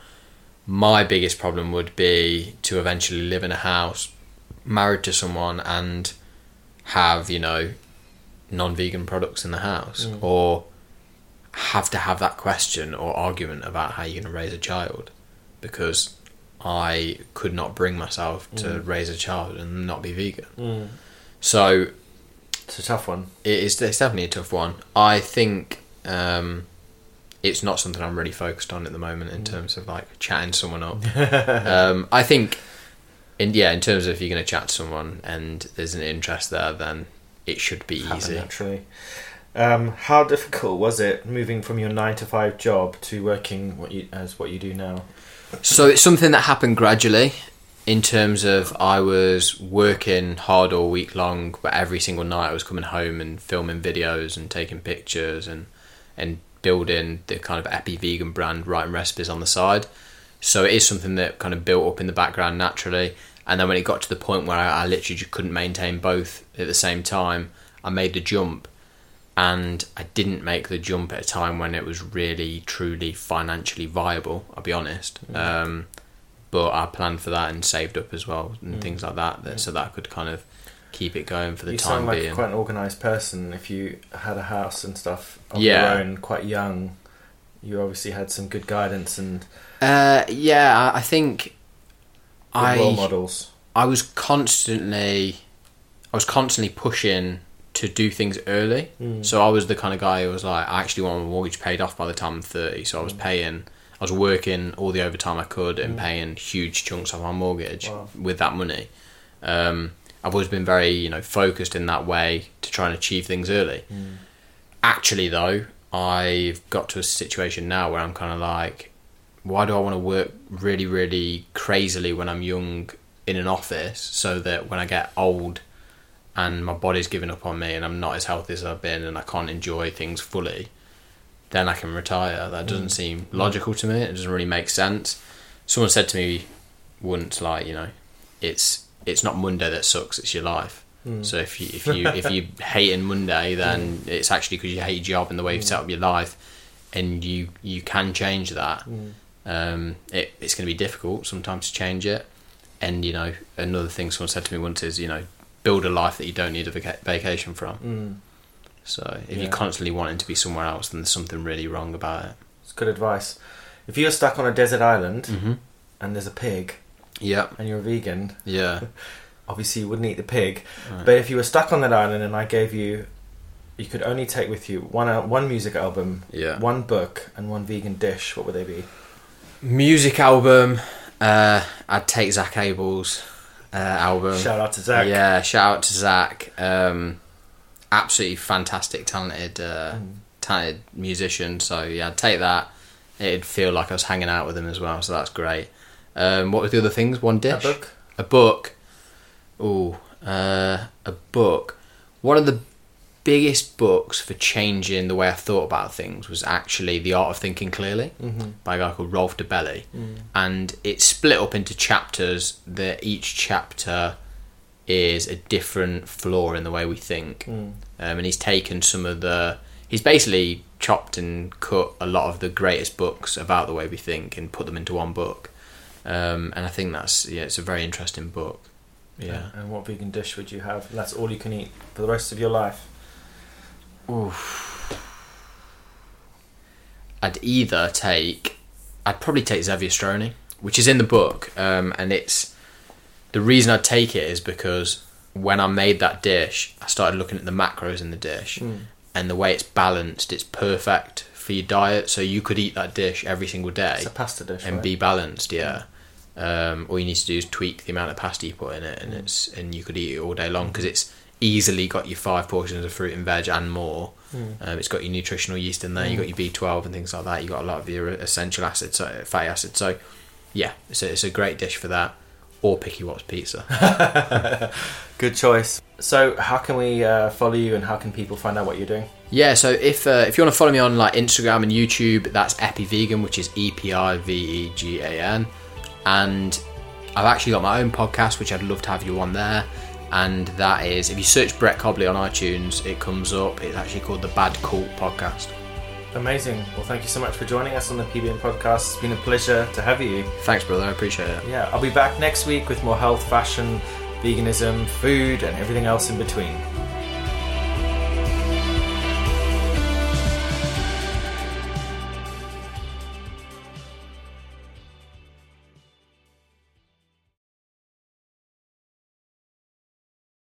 My biggest problem would be to eventually live in a house, married to someone, and have you know, non-vegan products in the house,
Mm.
or have to have that question or argument about how you're going to raise a child, because I could not bring myself to
Mm.
raise a child and not be vegan.
Mm.
So
It's a tough one.
it is it's definitely a tough one. I think um, it's not something I'm really focused on at the moment in terms of like chatting someone up. [laughs] um, I think, in yeah, in terms of if you're going to chat to someone and there's an interest there, then it should be
Happen
easy.
naturally. Um, how difficult was it moving from your nine to five job to working what you as what you do now?
So it's something that happened gradually. In terms of, I was working hard all week long, but every single night I was coming home and filming videos and taking pictures and and building the kind of Epi Vegan brand, writing recipes on the side. So it is something that kind of built up in the background naturally. And then when it got to the point where I, I literally just couldn't maintain both at the same time, I made the jump. And I didn't make the jump at a time when it was really, truly financially viable. I'll be honest. Um, but I planned for that and saved up as well and things like that, that so that I could kind of keep it going for the
you
time
sound like
being.
quite an organised person. If you had a house and stuff of
Yeah.
your own, quite young, you obviously had some good guidance and
Uh, yeah, I think I
role models.
I was constantly I was constantly pushing to do things early.
Mm.
So I was the kind of guy who was like, I actually want my mortgage paid off by the time I'm 30. So I
Mm.
was paying, I was working all the overtime I could and paying huge chunks of my mortgage
Wow.
with that money. Um, I've always been very, you know, focused in that way to try and achieve things early.
Mm.
Actually, though, I've got to a situation now where I'm kind of like, why do I want to work really, really crazily when I'm young in an office so that when I get old and my body's giving up on me and I'm not as healthy as I've been and I can't enjoy things fully, then I can retire. That doesn't seem logical to me. It doesn't really make sense. Someone said to me once, like, you know, it's it's not Monday that sucks, it's your life.
Mm.
So if you if you if [laughs] you hating Monday, then it's actually because you hate your job and the way you've set up your life, and you you can change that.
Mm.
Um, it, it's going to be difficult sometimes to change it, and you know another thing someone said to me once is you know build a life that you don't need a vaca- vacation from.
Mm.
So if
Yeah.
you're constantly wanting to be somewhere else, then there's something really wrong about it.
It's good advice. If you're stuck on a desert island
Mm-hmm.
and there's a pig
Yep.
and you're a vegan,
Yeah. [laughs]
obviously you wouldn't eat the pig.
Right.
But if you were stuck on that island and I gave you, you could only take with you one one music album,
Yeah.
one book, and one vegan dish. What would they be?
Music album. Uh, I'd take Zach Abel's uh, album.
Shout out to Zach.
Yeah, shout out to Zach. Um, absolutely fantastic, talented, uh,
Mm.
talented musician. So yeah, I'd take that. It'd feel like I was hanging out with him as well. So that's great. Um, what were the other things? One
A
dish.
book.
A book. Ooh, uh, a book. One of the biggest books for changing the way I thought about things was actually The Art of Thinking Clearly
Mm-hmm.
by a guy called Rolf Dobelli.
Mm.
And it's split up into chapters that each chapter is a different flaw in the way we think.
Mm.
Um, and he's taken some of the. He's basically chopped and cut a lot of the greatest books about the way we think and put them into one book. Um, and I think that's yeah, it's a very interesting book. Yeah.
And what vegan dish would you have? That's all you can eat for the rest of your life.
I'd either take, I'd probably take Zeviastroni, which is in the book, um, and it's the reason I'd take it is because when I made that dish, I started looking at the macros in the dish,
Mm.
and the way it's balanced, it's perfect for your diet. So you could eat that dish every single day
It's a pasta dish,
and
right?
be balanced. Yeah. Um, all you need to do is tweak the amount of pasta you put in it, and
Mm.
it's and you could eat it all day long because it's easily got your five portions of fruit and veg and more.
Mm.
Um, it's got your nutritional yeast in there. You got your B twelve and things like that. You got a lot of your essential acids, so, fatty acids. So, yeah, it's a, it's a great dish for that. or Picky What's Pizza. [laughs]
Good choice. So, how can we uh, follow you, and how can people find out what you're doing?
Yeah, so if uh, if you want to follow me on like Instagram and YouTube, that's Epi Vegan, which is E P I V E G A N, and I've actually got my own podcast, which I'd love to have you on there. And that is, if you search Brett Cobley on iTunes, it comes up. It's actually called the Bad Cult Podcast.
Amazing. Well, thank you so much for joining us on the PBN podcast. It's been a pleasure to have you.
Thanks, brother. I appreciate it.
Yeah, I'll be back next week with more health, fashion, veganism, food, and everything else in between.